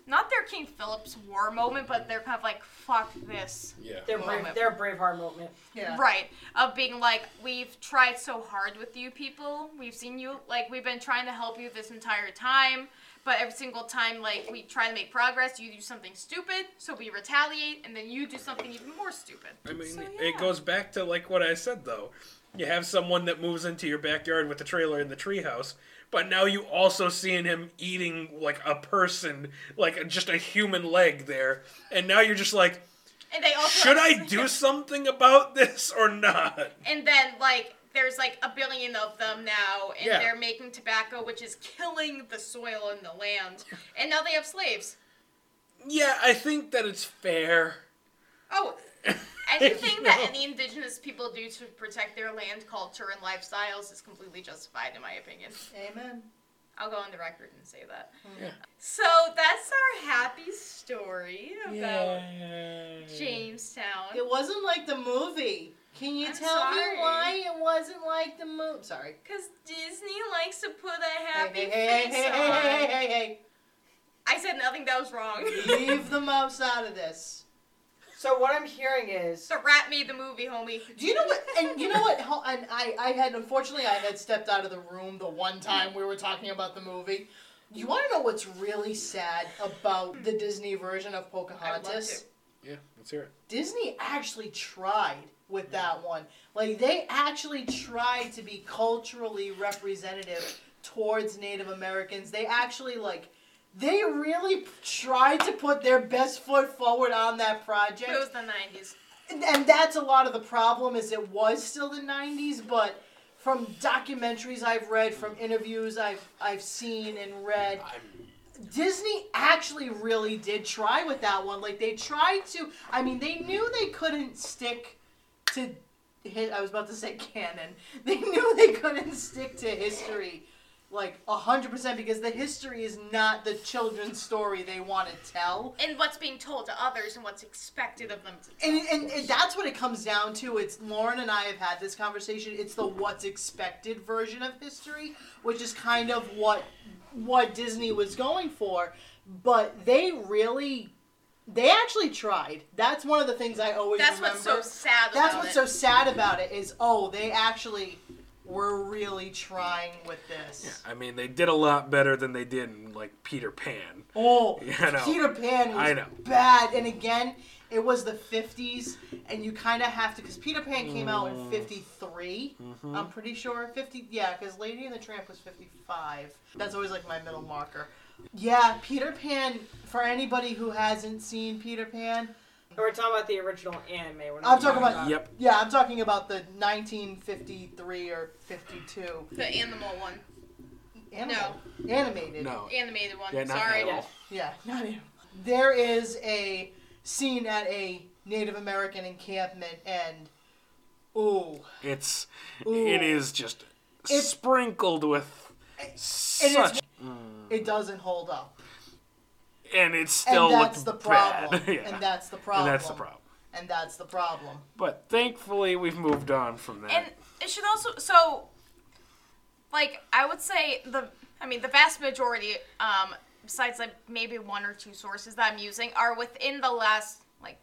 not their King Philip's war moment, but they're kind of like, fuck this. Yeah. their brave, moment. their Braveheart moment. Yeah. Right. Of being like, we've tried so hard with you people. We've seen you, like, we've been trying to help you this entire time. But every single time, like, we try to make progress, you do something stupid, so we retaliate, and then you do something even more stupid. I mean, So, it goes back to like what I said though. You have someone that moves into your backyard with a trailer in the treehouse, but now you also seeing him eating like a person, like just a human leg there, and now you're just like, And they also should I do something about this or not? And then, like, there's like a billion of them now, and Yeah. they're making tobacco, which is killing the soil and the land. And now they have slaves. Yeah, I think that it's fair. Oh, anything that any indigenous people do to protect their land, culture, and lifestyles is completely justified, in my opinion. Amen. I'll go on the record and say that. Hmm. Yeah. So that's our happy story about Jamestown. It wasn't like the movie. Can you I'm tell sorry. me why it wasn't like the movie? Sorry. Because Disney likes to put a happy hey, hey, face hey, on. hey, hey, hey, hey, I said nothing that was wrong. Leave the mouse out of this. So what I'm hearing is the rat made the movie, homie. Do you know what? And you know what? ho- And I, I had unfortunately I had stepped out of the room the one time we were talking about the movie. You want to know what's really sad about the Disney version of I'd love Pocahontas? Yeah, let's hear it. Disney actually tried with that one. Like they actually tried to be culturally representative towards Native Americans. They actually like they really tried to put their best foot forward on that project. It was the 90s. And, and that's a lot of the problem is it was still the 90s, but from documentaries I've read, from interviews I've I've seen and read, Disney actually really did try with that one. Like they tried to. I mean, they knew they couldn't stick to. hi- I was about to say canon. They knew they couldn't stick to history, like hundred percent, because the history is not the children's story they want to tell. And what's being told to others and what's expected of them to tell. And, and, and that's what it comes down to. It's Lauren and I have had this conversation. It's the what's expected version of history, which is kind of what what Disney was going for. But they really, they actually tried. That's one of the things I always That's remember. what's so sad That's what's it. so sad about it is oh they actually were really trying with this. I mean, they did a lot better than they did in like Peter Pan. Oh, Yeah, know. Peter Pan was I know. bad. And again, it was the 50s, and you kind of have to, because Peter Pan came out Mm. in 53, Mm-hmm. I'm pretty sure. 50, yeah, because Lady and the Tramp was 55. That's always like my middle marker. Yeah, Peter Pan, for anybody who hasn't seen Peter Pan, We're talking about the original anime. We're not I'm talking about, Yep. yeah, I'm talking about the 1953 or 52 the animal one. animal, animated. No. Animated one. Yeah, not Sorry. animal. Yeah, not even. There is a scene at a Native American encampment, and ooh, It's Ooh. it is just It's- sprinkled with such, it doesn't hold up, and it still and that's looked the problem. bad. yeah. And that's the problem. And that's the problem. And that's the problem. But thankfully, we've moved on from that. And it should also so like I would say the I mean the vast majority um besides like maybe one or two sources that I'm using are within the last like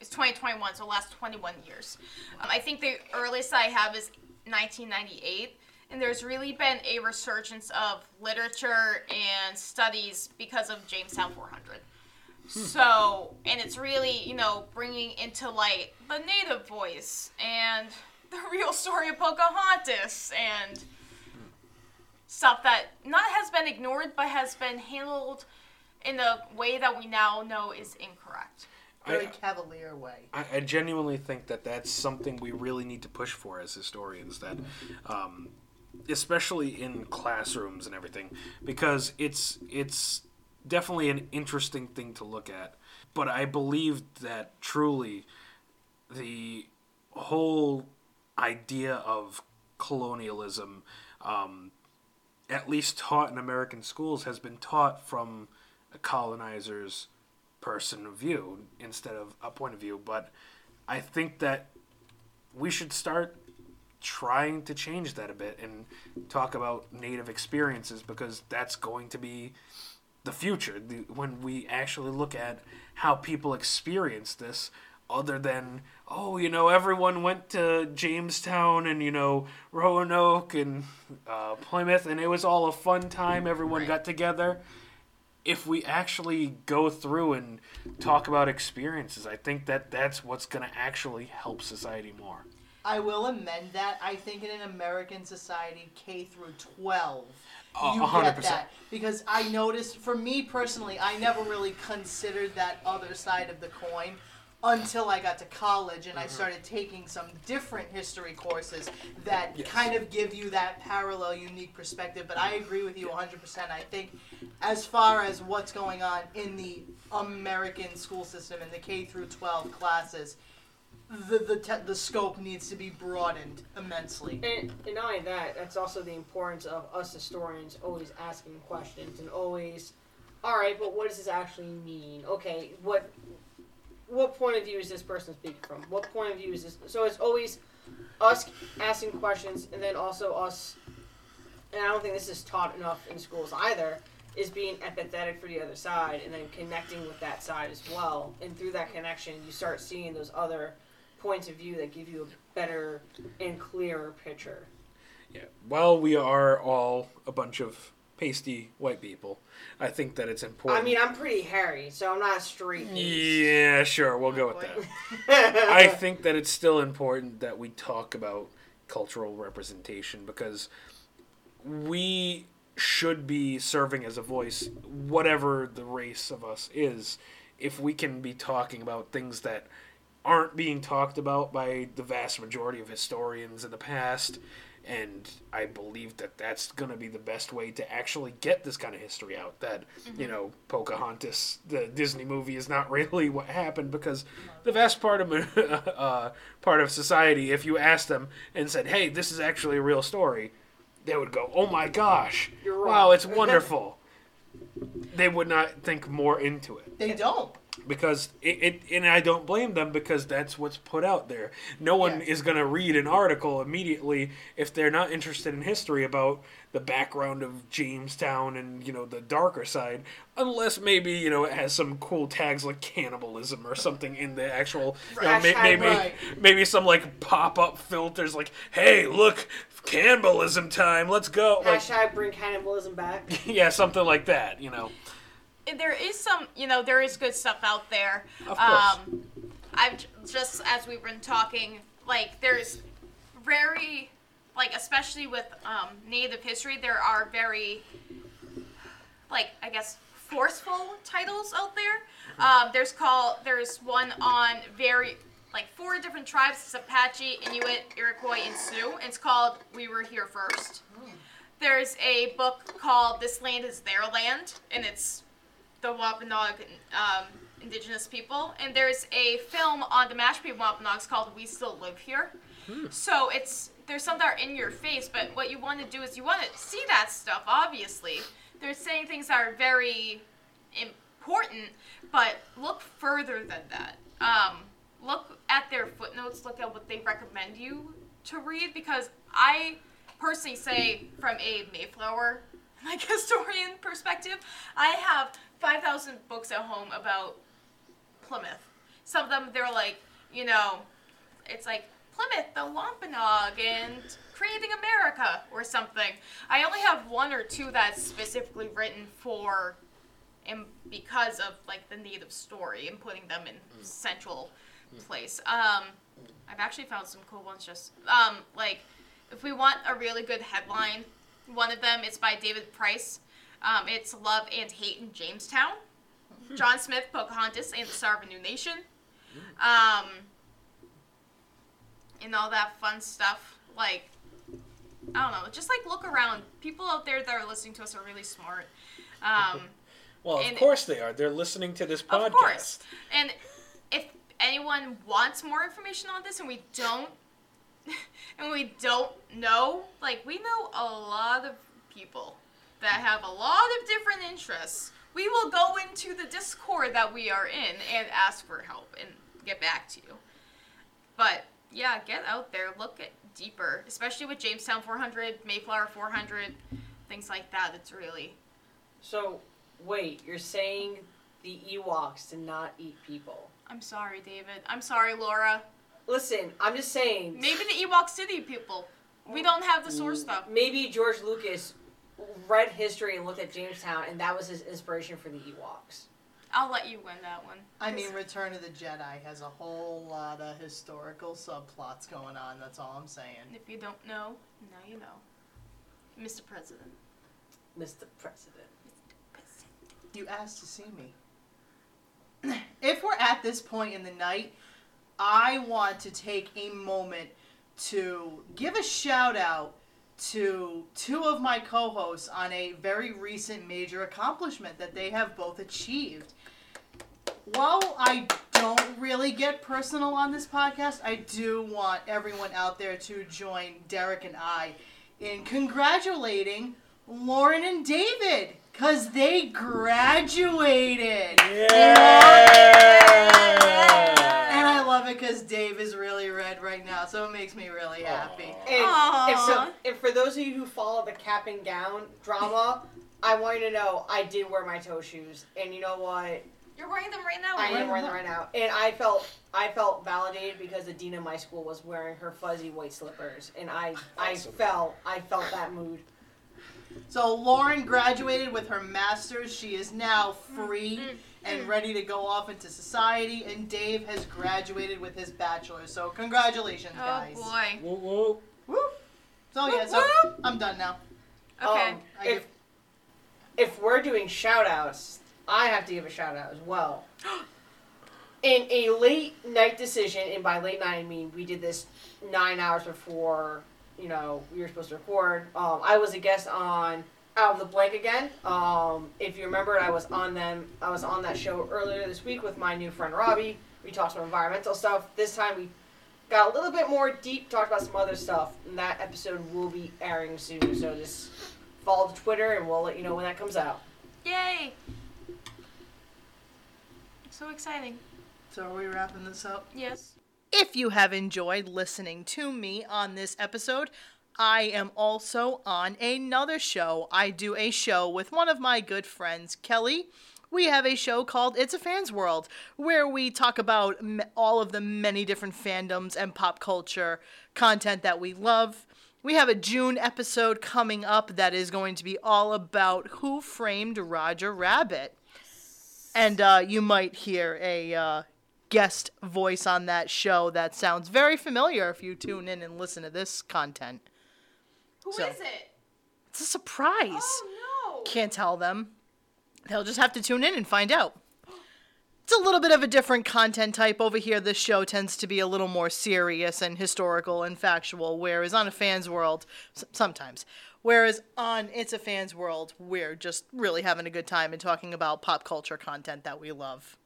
it's 2021 so last 21 years. Um, I think the earliest I have is 1998 and there's really been a resurgence of literature and studies because of Jamestown 400. So, and it's really, you know, bringing into light the native voice and the real story of Pocahontas and stuff that not has been ignored but has been handled in a way that we now know is incorrect. Very I- cavalier way. I, I genuinely think that that's something we really need to push for as historians. That, um, especially in classrooms and everything, because it's it's definitely an interesting thing to look at. But I believe that truly, the whole idea of colonialism, um, at least taught in American schools, has been taught from a colonizer's person of view instead of a point of view. But I think that we should start trying to change that a bit and talk about native experiences because that's going to be the future. The, when we actually look at how people experience this other than oh you know everyone went to jamestown and you know roanoke and uh, plymouth and it was all a fun time. Everyone got together. If we actually go through and talk about experiences i think that that's what's going to actually help society more I will amend that. I think in an American society, K through 12, A- you a hundred get that. Because I noticed, for me personally, I never really considered that other side of the coin until I got to college and I Mm-hmm. started taking some different history courses that Yes. kind of give you that parallel, unique perspective. But I agree with you 100%. I think, as far as what's going on in the American school system in the K through 12 classes, the the, te- the scope needs to be broadened immensely. And, and not only that, that's also the importance of us historians always asking questions and always, all right, but what does this actually mean? Okay, what what point of view is this person speaking from? What point of view is this? So it's always us asking questions, and then also us. And I don't think this is taught enough in schools either. Is being empathetic for the other side, and then connecting with that side as well. And through that connection, you start seeing those other points of view that give you a better and clearer picture. Yeah. While we are all a bunch of pasty white people, I think that it's important. I mean, I'm pretty hairy, so I'm not straight. yeah, sure, we'll go with that. I think that it's still important that we talk about cultural representation because we should be serving as a voice, whatever the race of us is, if we can be talking about things that aren't being talked about by the vast majority of historians in the past. and I believe that that's going to be the best way to actually get this kind of history out. That you know, Pocahontas, the Disney movie, is not really what happened because the vast part of uh, part of society, if you asked them and said, "Hey, this is actually a real story," they would go, "Oh my gosh, You're wow, it's wonderful." they would not think more into it They don't. Because it, it and I don't blame them because that's what's put out there. No one Yeah. is going to read an article immediately if they're not interested in history about the background of Jamestown and you know the darker side unless maybe you know it has some cool tags like cannibalism or something in the actual you know, may- maybe right. maybe some like pop-up filters like hey look cannibalism time let's go like Hashtag bring cannibalism back. yeah something like that you know there is some, you know, there is good stuff out there. Of course. Um, I've just as we've been talking, like there's very, like especially with um, Native history, there are very, like I guess forceful titles out there. Um, there's called there's one on very like four different tribes: it's Apache, Inuit, Iroquois, and Sioux. It's called "We Were Here First. There's a book called "This Land Is Their Land," and it's the Wampanoag um, indigenous people. And there's a film on the Mashpee Wampanoags called "We Still Live Here." So it's there's some that are in your face, but what you want to do is you want to see that stuff. Obviously, they're saying things that are very important, but look further than that. Um, look at their footnotes. Look at what they recommend you to read, because I personally say, from a Mayflower like historian perspective, I have five thousand books at home about Plymouth. Some of them they're like, you know, it's like Plymouth, the Wampanoag, and creating America or something. I only have one or two that's specifically written for and because of like the native story and putting them in central place. Um, I've actually found some cool ones. Just um, like if we want a really good headline, one of them is by David Price. Um, it's Love and Hate in Jamestown. John Smith, Pocahontas, and the Star of a New Nation. Um, and all that fun stuff. Like, I don't know. Just like look around. People out there that are listening to us are really smart. Um, well of course they are they're listening to this podcast of course. And if anyone wants more information on this and we don't and we don't know, like we know a lot of people that have a lot of different interests. We will go into the Discord that we are in and ask for help and get back to you. But yeah, get out there, look at deeper, especially with Jamestown 400, Mayflower 400, things like that. It's really So, wait, you're saying the Ewoks did not eat people? I'm sorry, David. I'm sorry, Laura. Listen, I'm just saying. Maybe the Ewoks did eat people. We don't have the source stuff. Maybe George Lucas read history and looked at Jamestown, and that was his inspiration for the Ewoks. I'll let you win that one. I mean, Return of the Jedi has a whole lot of historical subplots going on. That's all I'm saying. if you don't know, now you know. Mr. President. Mr. President. You asked to see me. If we're at this point in the night, I want to take a moment to give a shout out to two of my co hosts on a very recent major accomplishment that they have both achieved. While I don't really get personal on this podcast, I do want everyone out there to join Derek and I in congratulating Lauren and David because they graduated. And I love it because Dave is really red right now, so it makes me really happy. And, and so, Aw. and for those of you who follow the cap and gown drama, I want you to know I did wear my toe shoes, and you know what? You're wearing them right now. I am Lauren. wearing them right now, and I felt I felt validated because the dean of my school was wearing her fuzzy white slippers, and I I Awesome. felt I felt that mood. So Lauren graduated with her master's. She is now free Mm, and ready to go off into society. And Dave has graduated with his bachelor. So congratulations, guys. Oh guys. boy. Whoa, whoa. Woo. So yeah, so whoop. I'm done now. Okay. Um, if give- if we're doing shout outs, I have to give a shout out as well. In a late night decision, and by late night I mean we did this nine hours before you know, we were supposed to record. Um, I was a guest on Out of the Blank again. Um, if you remember, I was on them. I was on that show earlier this week with my new friend Robbie. We talked some environmental stuff. This time we got a little bit more deep, talked about some other stuff. And that episode will be airing soon. So just follow the Twitter, and we'll let you know when that comes out. Yay! So exciting. So are we wrapping this up? Yes. If you have enjoyed listening to me on this episode, I am also on another show. I do a show with one of my good friends, Kelly. We have a show called It's a Fan's World, where we talk about all of the many different fandoms and pop culture content that we love. We have a June episode coming up that is going to be all about Who Framed Roger Rabbit. And uh, you might hear a uh, guest voice on that show that sounds very familiar if you tune in and listen to this content. Who is So- it? It's a surprise. Oh no! Can't tell them. They'll just have to tune in and find out. It's a little bit of a different content type over here. This show tends to be a little more serious and historical and factual, whereas on a fan's world, s- sometimes. Whereas on It's a Fan's World, we're just really having a good time and talking about pop culture content that we love.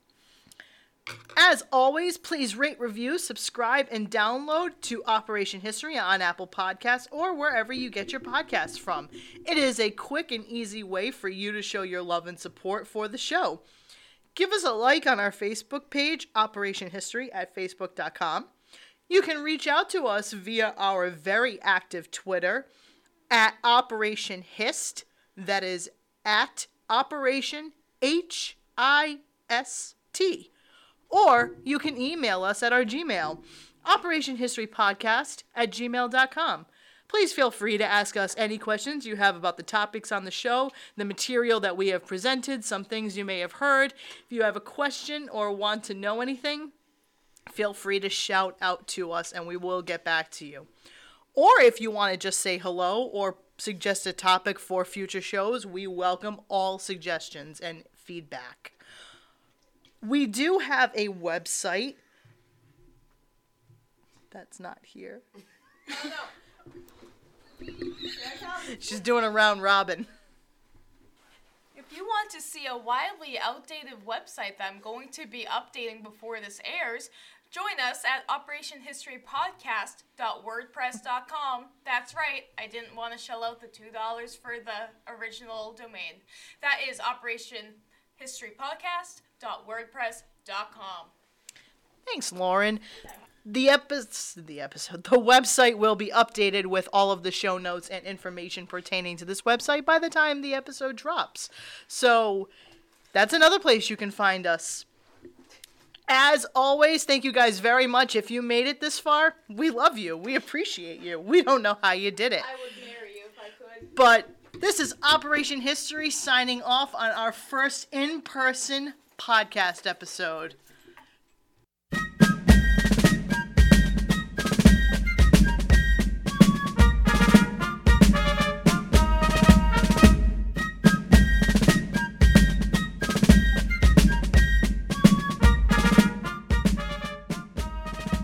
As always, please rate, review, subscribe, and download to Operation History on Apple Podcasts or wherever you get your podcasts from. It is a quick and easy way for you to show your love and support for the show. Give us a like on our Facebook page, Operation History, at facebook.com. You can reach out to us via our very active Twitter at Operation Hist. That is at Operation H I S T or you can email us at our Gmail, operationhistorypodcast at gmail.com. Please feel free to ask us any questions you have about the topics on the show, the material that we have presented, some things you may have heard. If you have a question or want to know anything, feel free to shout out to us and we will get back to you. Or if you want to just say hello or suggest a topic for future shows, we welcome all suggestions and feedback. We do have a website. That's not here. She's doing a round robin. If you want to see a wildly outdated website that I'm going to be updating before this airs, join us at operationhistorypodcast.wordpress.com. That's right, I didn't want to shell out the $2 for the original domain. That is operationhistorypodcast.wordpress.com. Thanks, Lauren. The episode, the episode, the website will be updated with all of the show notes and information pertaining to this website by the time the episode drops. So that's another place you can find us. As always, thank you guys very much. If you made it this far, we love you. We appreciate you. We don't know how you did it. I would marry you if I could. But this is Operation History signing off on our first in person podcast episode.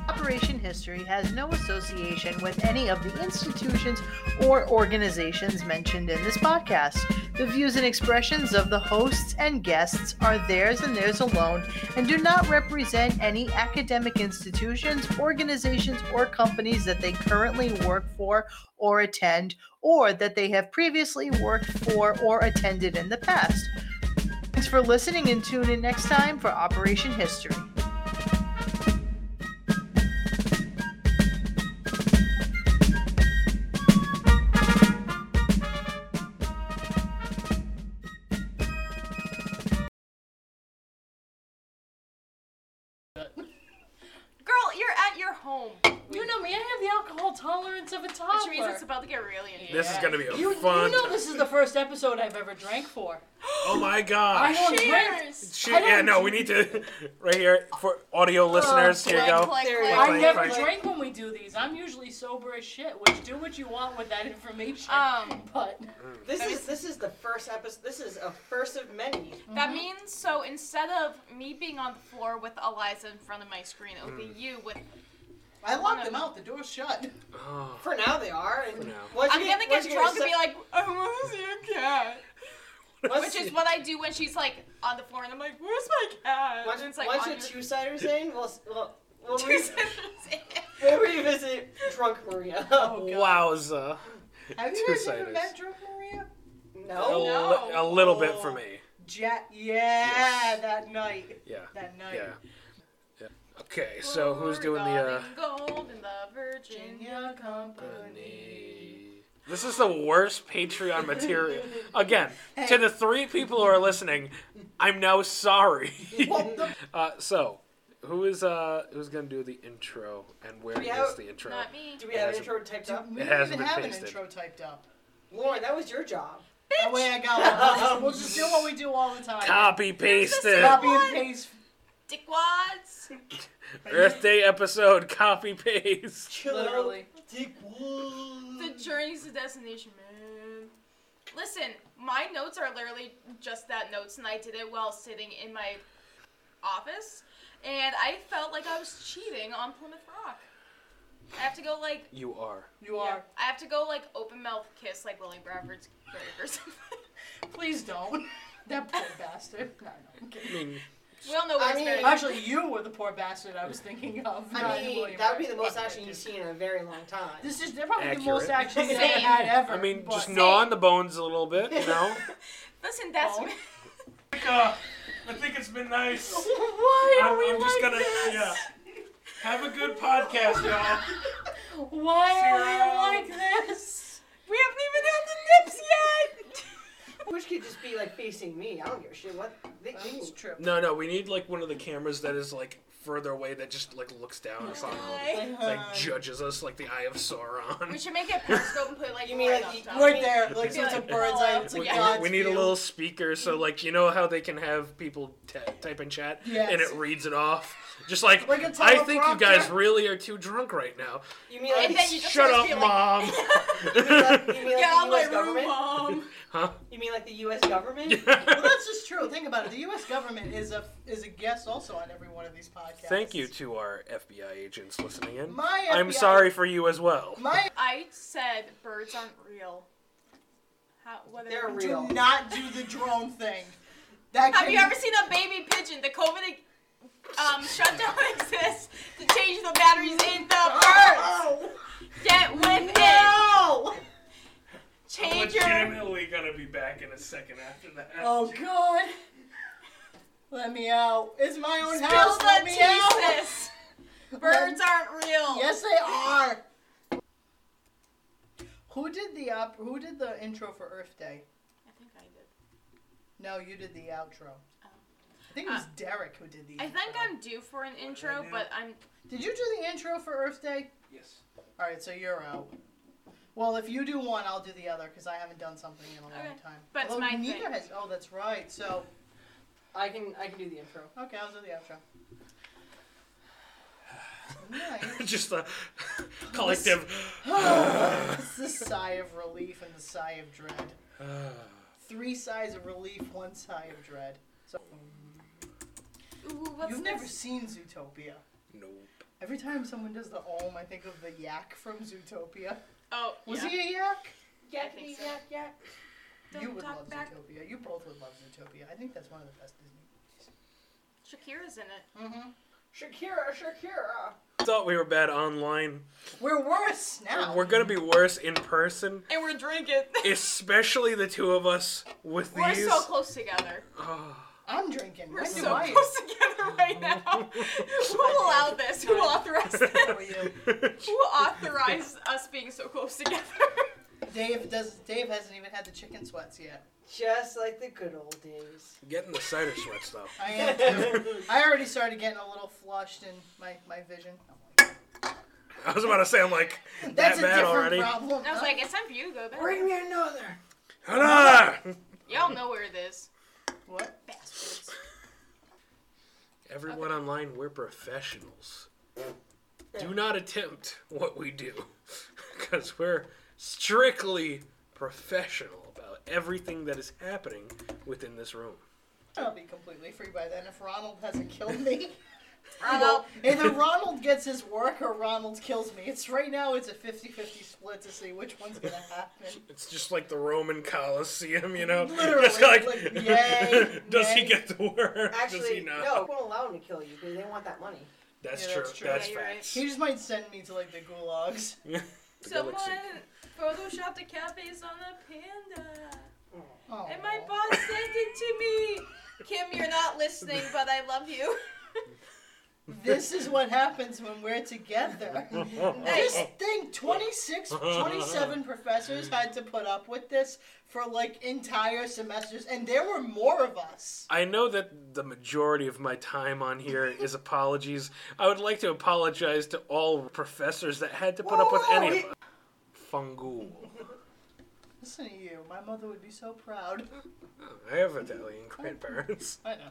Operation History has no association with any of the institutions or organizations mentioned in this podcast. The views and expressions of the hosts and guests are theirs and theirs alone and do not represent any academic institutions, organizations, or companies that they currently work for or attend, or that they have previously worked for or attended in the past. Thanks for listening and tune in next time for Operation History. Alcohol tolerance of a toddler. Which means it's about to get really interesting. This is gonna be a you, fun. you know this is the first episode I've ever drank for. oh my I gosh! don't drink. Cheers! Shit, I don't- yeah, no, we need to right here for audio listeners. Here you go. click, There click. you I Clank, never clank. drink when we do these. I'm usually sober as shit, which do what you want with that information. Um, but This is this is the first episode. This is a first of many. That means so instead of me being on the floor with Eliza in front of my screen, it would be you with I locked them out. The door's shut. Oh, For now, they are. And For now. once I'm get- gonna once get you drunk and be like, I want to see a cat. once- Which is what I do when she's like on the floor and I'm like, where's my cat? Once, and it's like once on your your- two siders in, we'll, we'll, we'll, two re- we'll revisit Drunk Maria. Oh, God. wowza. Have you guys ever Two-siders. met Drunk Maria? A, no. No. li- a little bit for me. Jet. Yeah, Yes. that night. Yeah. That night. Yeah. Yeah. Okay, so who's doing the uh gold in the Virginia company? This is the worst Patreon material. Again, to the three people who are listening, I'm now sorry. What the? uh, so, who is uh who's gonna do the intro and where is We have- the intro? Not me. Do we have an Hasn't- intro typed up? We It don't hasn't even been have pasted. an intro typed up. Lauren, that was your job. That way I got one. We'll just, do what we do all the time. Copy paste it. Copy and What? paste. Dickwads. Earth Day episode. Copy paste. Chill Literally. out. One. The journey's the destination, man. Listen, my notes are literally just that notes, and I did it while sitting in my office, and I felt like I was cheating on Plymouth Rock. I have to go like You are. You yeah, are. I have to go like open mouth kiss like Willie Bradford's grave or something. Please don't. That poor bastard. No, no, I'm I mean, we all know I mean- it's Actually, you were the poor bastard I was thinking of. I mean, William that would be the most action you've seen in a very long time. This is they're probably the most action they've Same. had ever. I mean, but- just gnaw on the bones a little bit, you know. Listen, that's Oh. uh, I think it's been nice. Why I'm, are we I'm just like gonna, this? yeah. Have a good podcast, y'all. Why are we Zero. like this? we haven't even had the nips yet. Which could just be like facing me. I don't give a shit. What? They, they That's can- true. No, no, we need like one of the cameras that is like further away that just like looks down upon Hi. like judges us like the Eye of Sauron. We should make a periscope and put it like You mean right like up you- top. Right there, like so Be it's a bird's eye. It's We- like yeah. God's we need a view. little speaker so like you know how they can have people t- type in chat Yes. and it reads it off just like, Like a i think you guys really are too drunk right now You mean like And you shut up like- mom you mean like, you mean like Get the out my U.S. room, government? mom. huh You mean like the U.S. government? Well, that's just true. Think about it. The U.S. government is a is a guest also on every one of these podcasts. thank you to our fbi agents listening in My FBI... i'm sorry for you as well My I said birds aren't real. How, whether They're do real. not do the drone thing. That Have can you ever seen a baby pigeon? The COVID um, shutdown exists to change the batteries in the birds. Oh, Get with it. no! Change your. legitimately gonna be back in a second after that Oh God! Let me out. It's my own Spill house. Let the me out. thesis. Birds aren't real. Yes, they are. Who did the op- Who did the intro for Earth Day? I think I did. No, you did the outro. I think it was uh, Derek who did the. I intro. think I'm due for an intro, but I'm. Did you do the intro for Earth Day? yes All right, so you're out. Well, if you do one, I'll do the other because I haven't done something in a long Okay. time. But it's Although my neither thing. has. Oh, that's right. So I can I can do the intro. okay, I'll do the outro. Nice. just a collective it's the sigh of relief and the sigh of dread. Three sighs of relief, one sigh of dread. So Ooh, what's you've this? never seen Zootopia. nope Every time someone does the om, I think of the yak from Zootopia. Oh, Was yeah. he a yak? I think so. you Don't would talk love back. Zootopia. You both would love Zootopia. I think that's one of the best Disney movies. Shakira's in it. movies. Mm-hmm. Shakira, Shakira. thought we were bad online We're worse now. we're gonna be worse in person And we're drinking. especially the two of us with these. we're so close together. Oh. I'm drinking. We're When so do I? close together right now. Who allowed this? Who authorized How this? are you? Who authorized us being so close together? Dave does. Dave hasn't even had the chicken sweats yet. Just like the good old days. Getting the cider sweats though. I am too. I already started getting a little flushed in my, my vision. I'm like, I was about to say, I'm like, That's that a bad already. problem. I was like, it's time for you to go back. Bring me another. Ah! Y'all know where it is. What? Bastards. Everyone online, we're professionals. Do not attempt what we do, because we're strictly professional about everything that is happening within this room. I'll be completely free by then if Ronald hasn't killed me. Well, Either Ronald gets his work or Ronald kills me. It's right now. It's a 50-50 split to see which one's gonna happen. It's just like the Roman Colosseum, you know? Literally, Just like, like, yay, does he get the work? does he Actually, not? no, won't allow him to kill you because they want that money. That's, Yeah, true. that's that's. Yeah, you're facts. He just might send me to like the gulags. The Someone galaxy. photoshopped a cat face on a panda. Oh. And my boss sent it to me. Kim, you're not listening, but I love you. This is what happens when we're together. Just think 26, 27 professors had to put up with this for like entire semesters, and there were more of us. I know that the majority of my time on here is apologies. I would like to apologize to all professors that had to put up with Whoa, any whoa, of it. Fungool. Listen to you. My mother would be so proud. I have Italian grandparents. I know.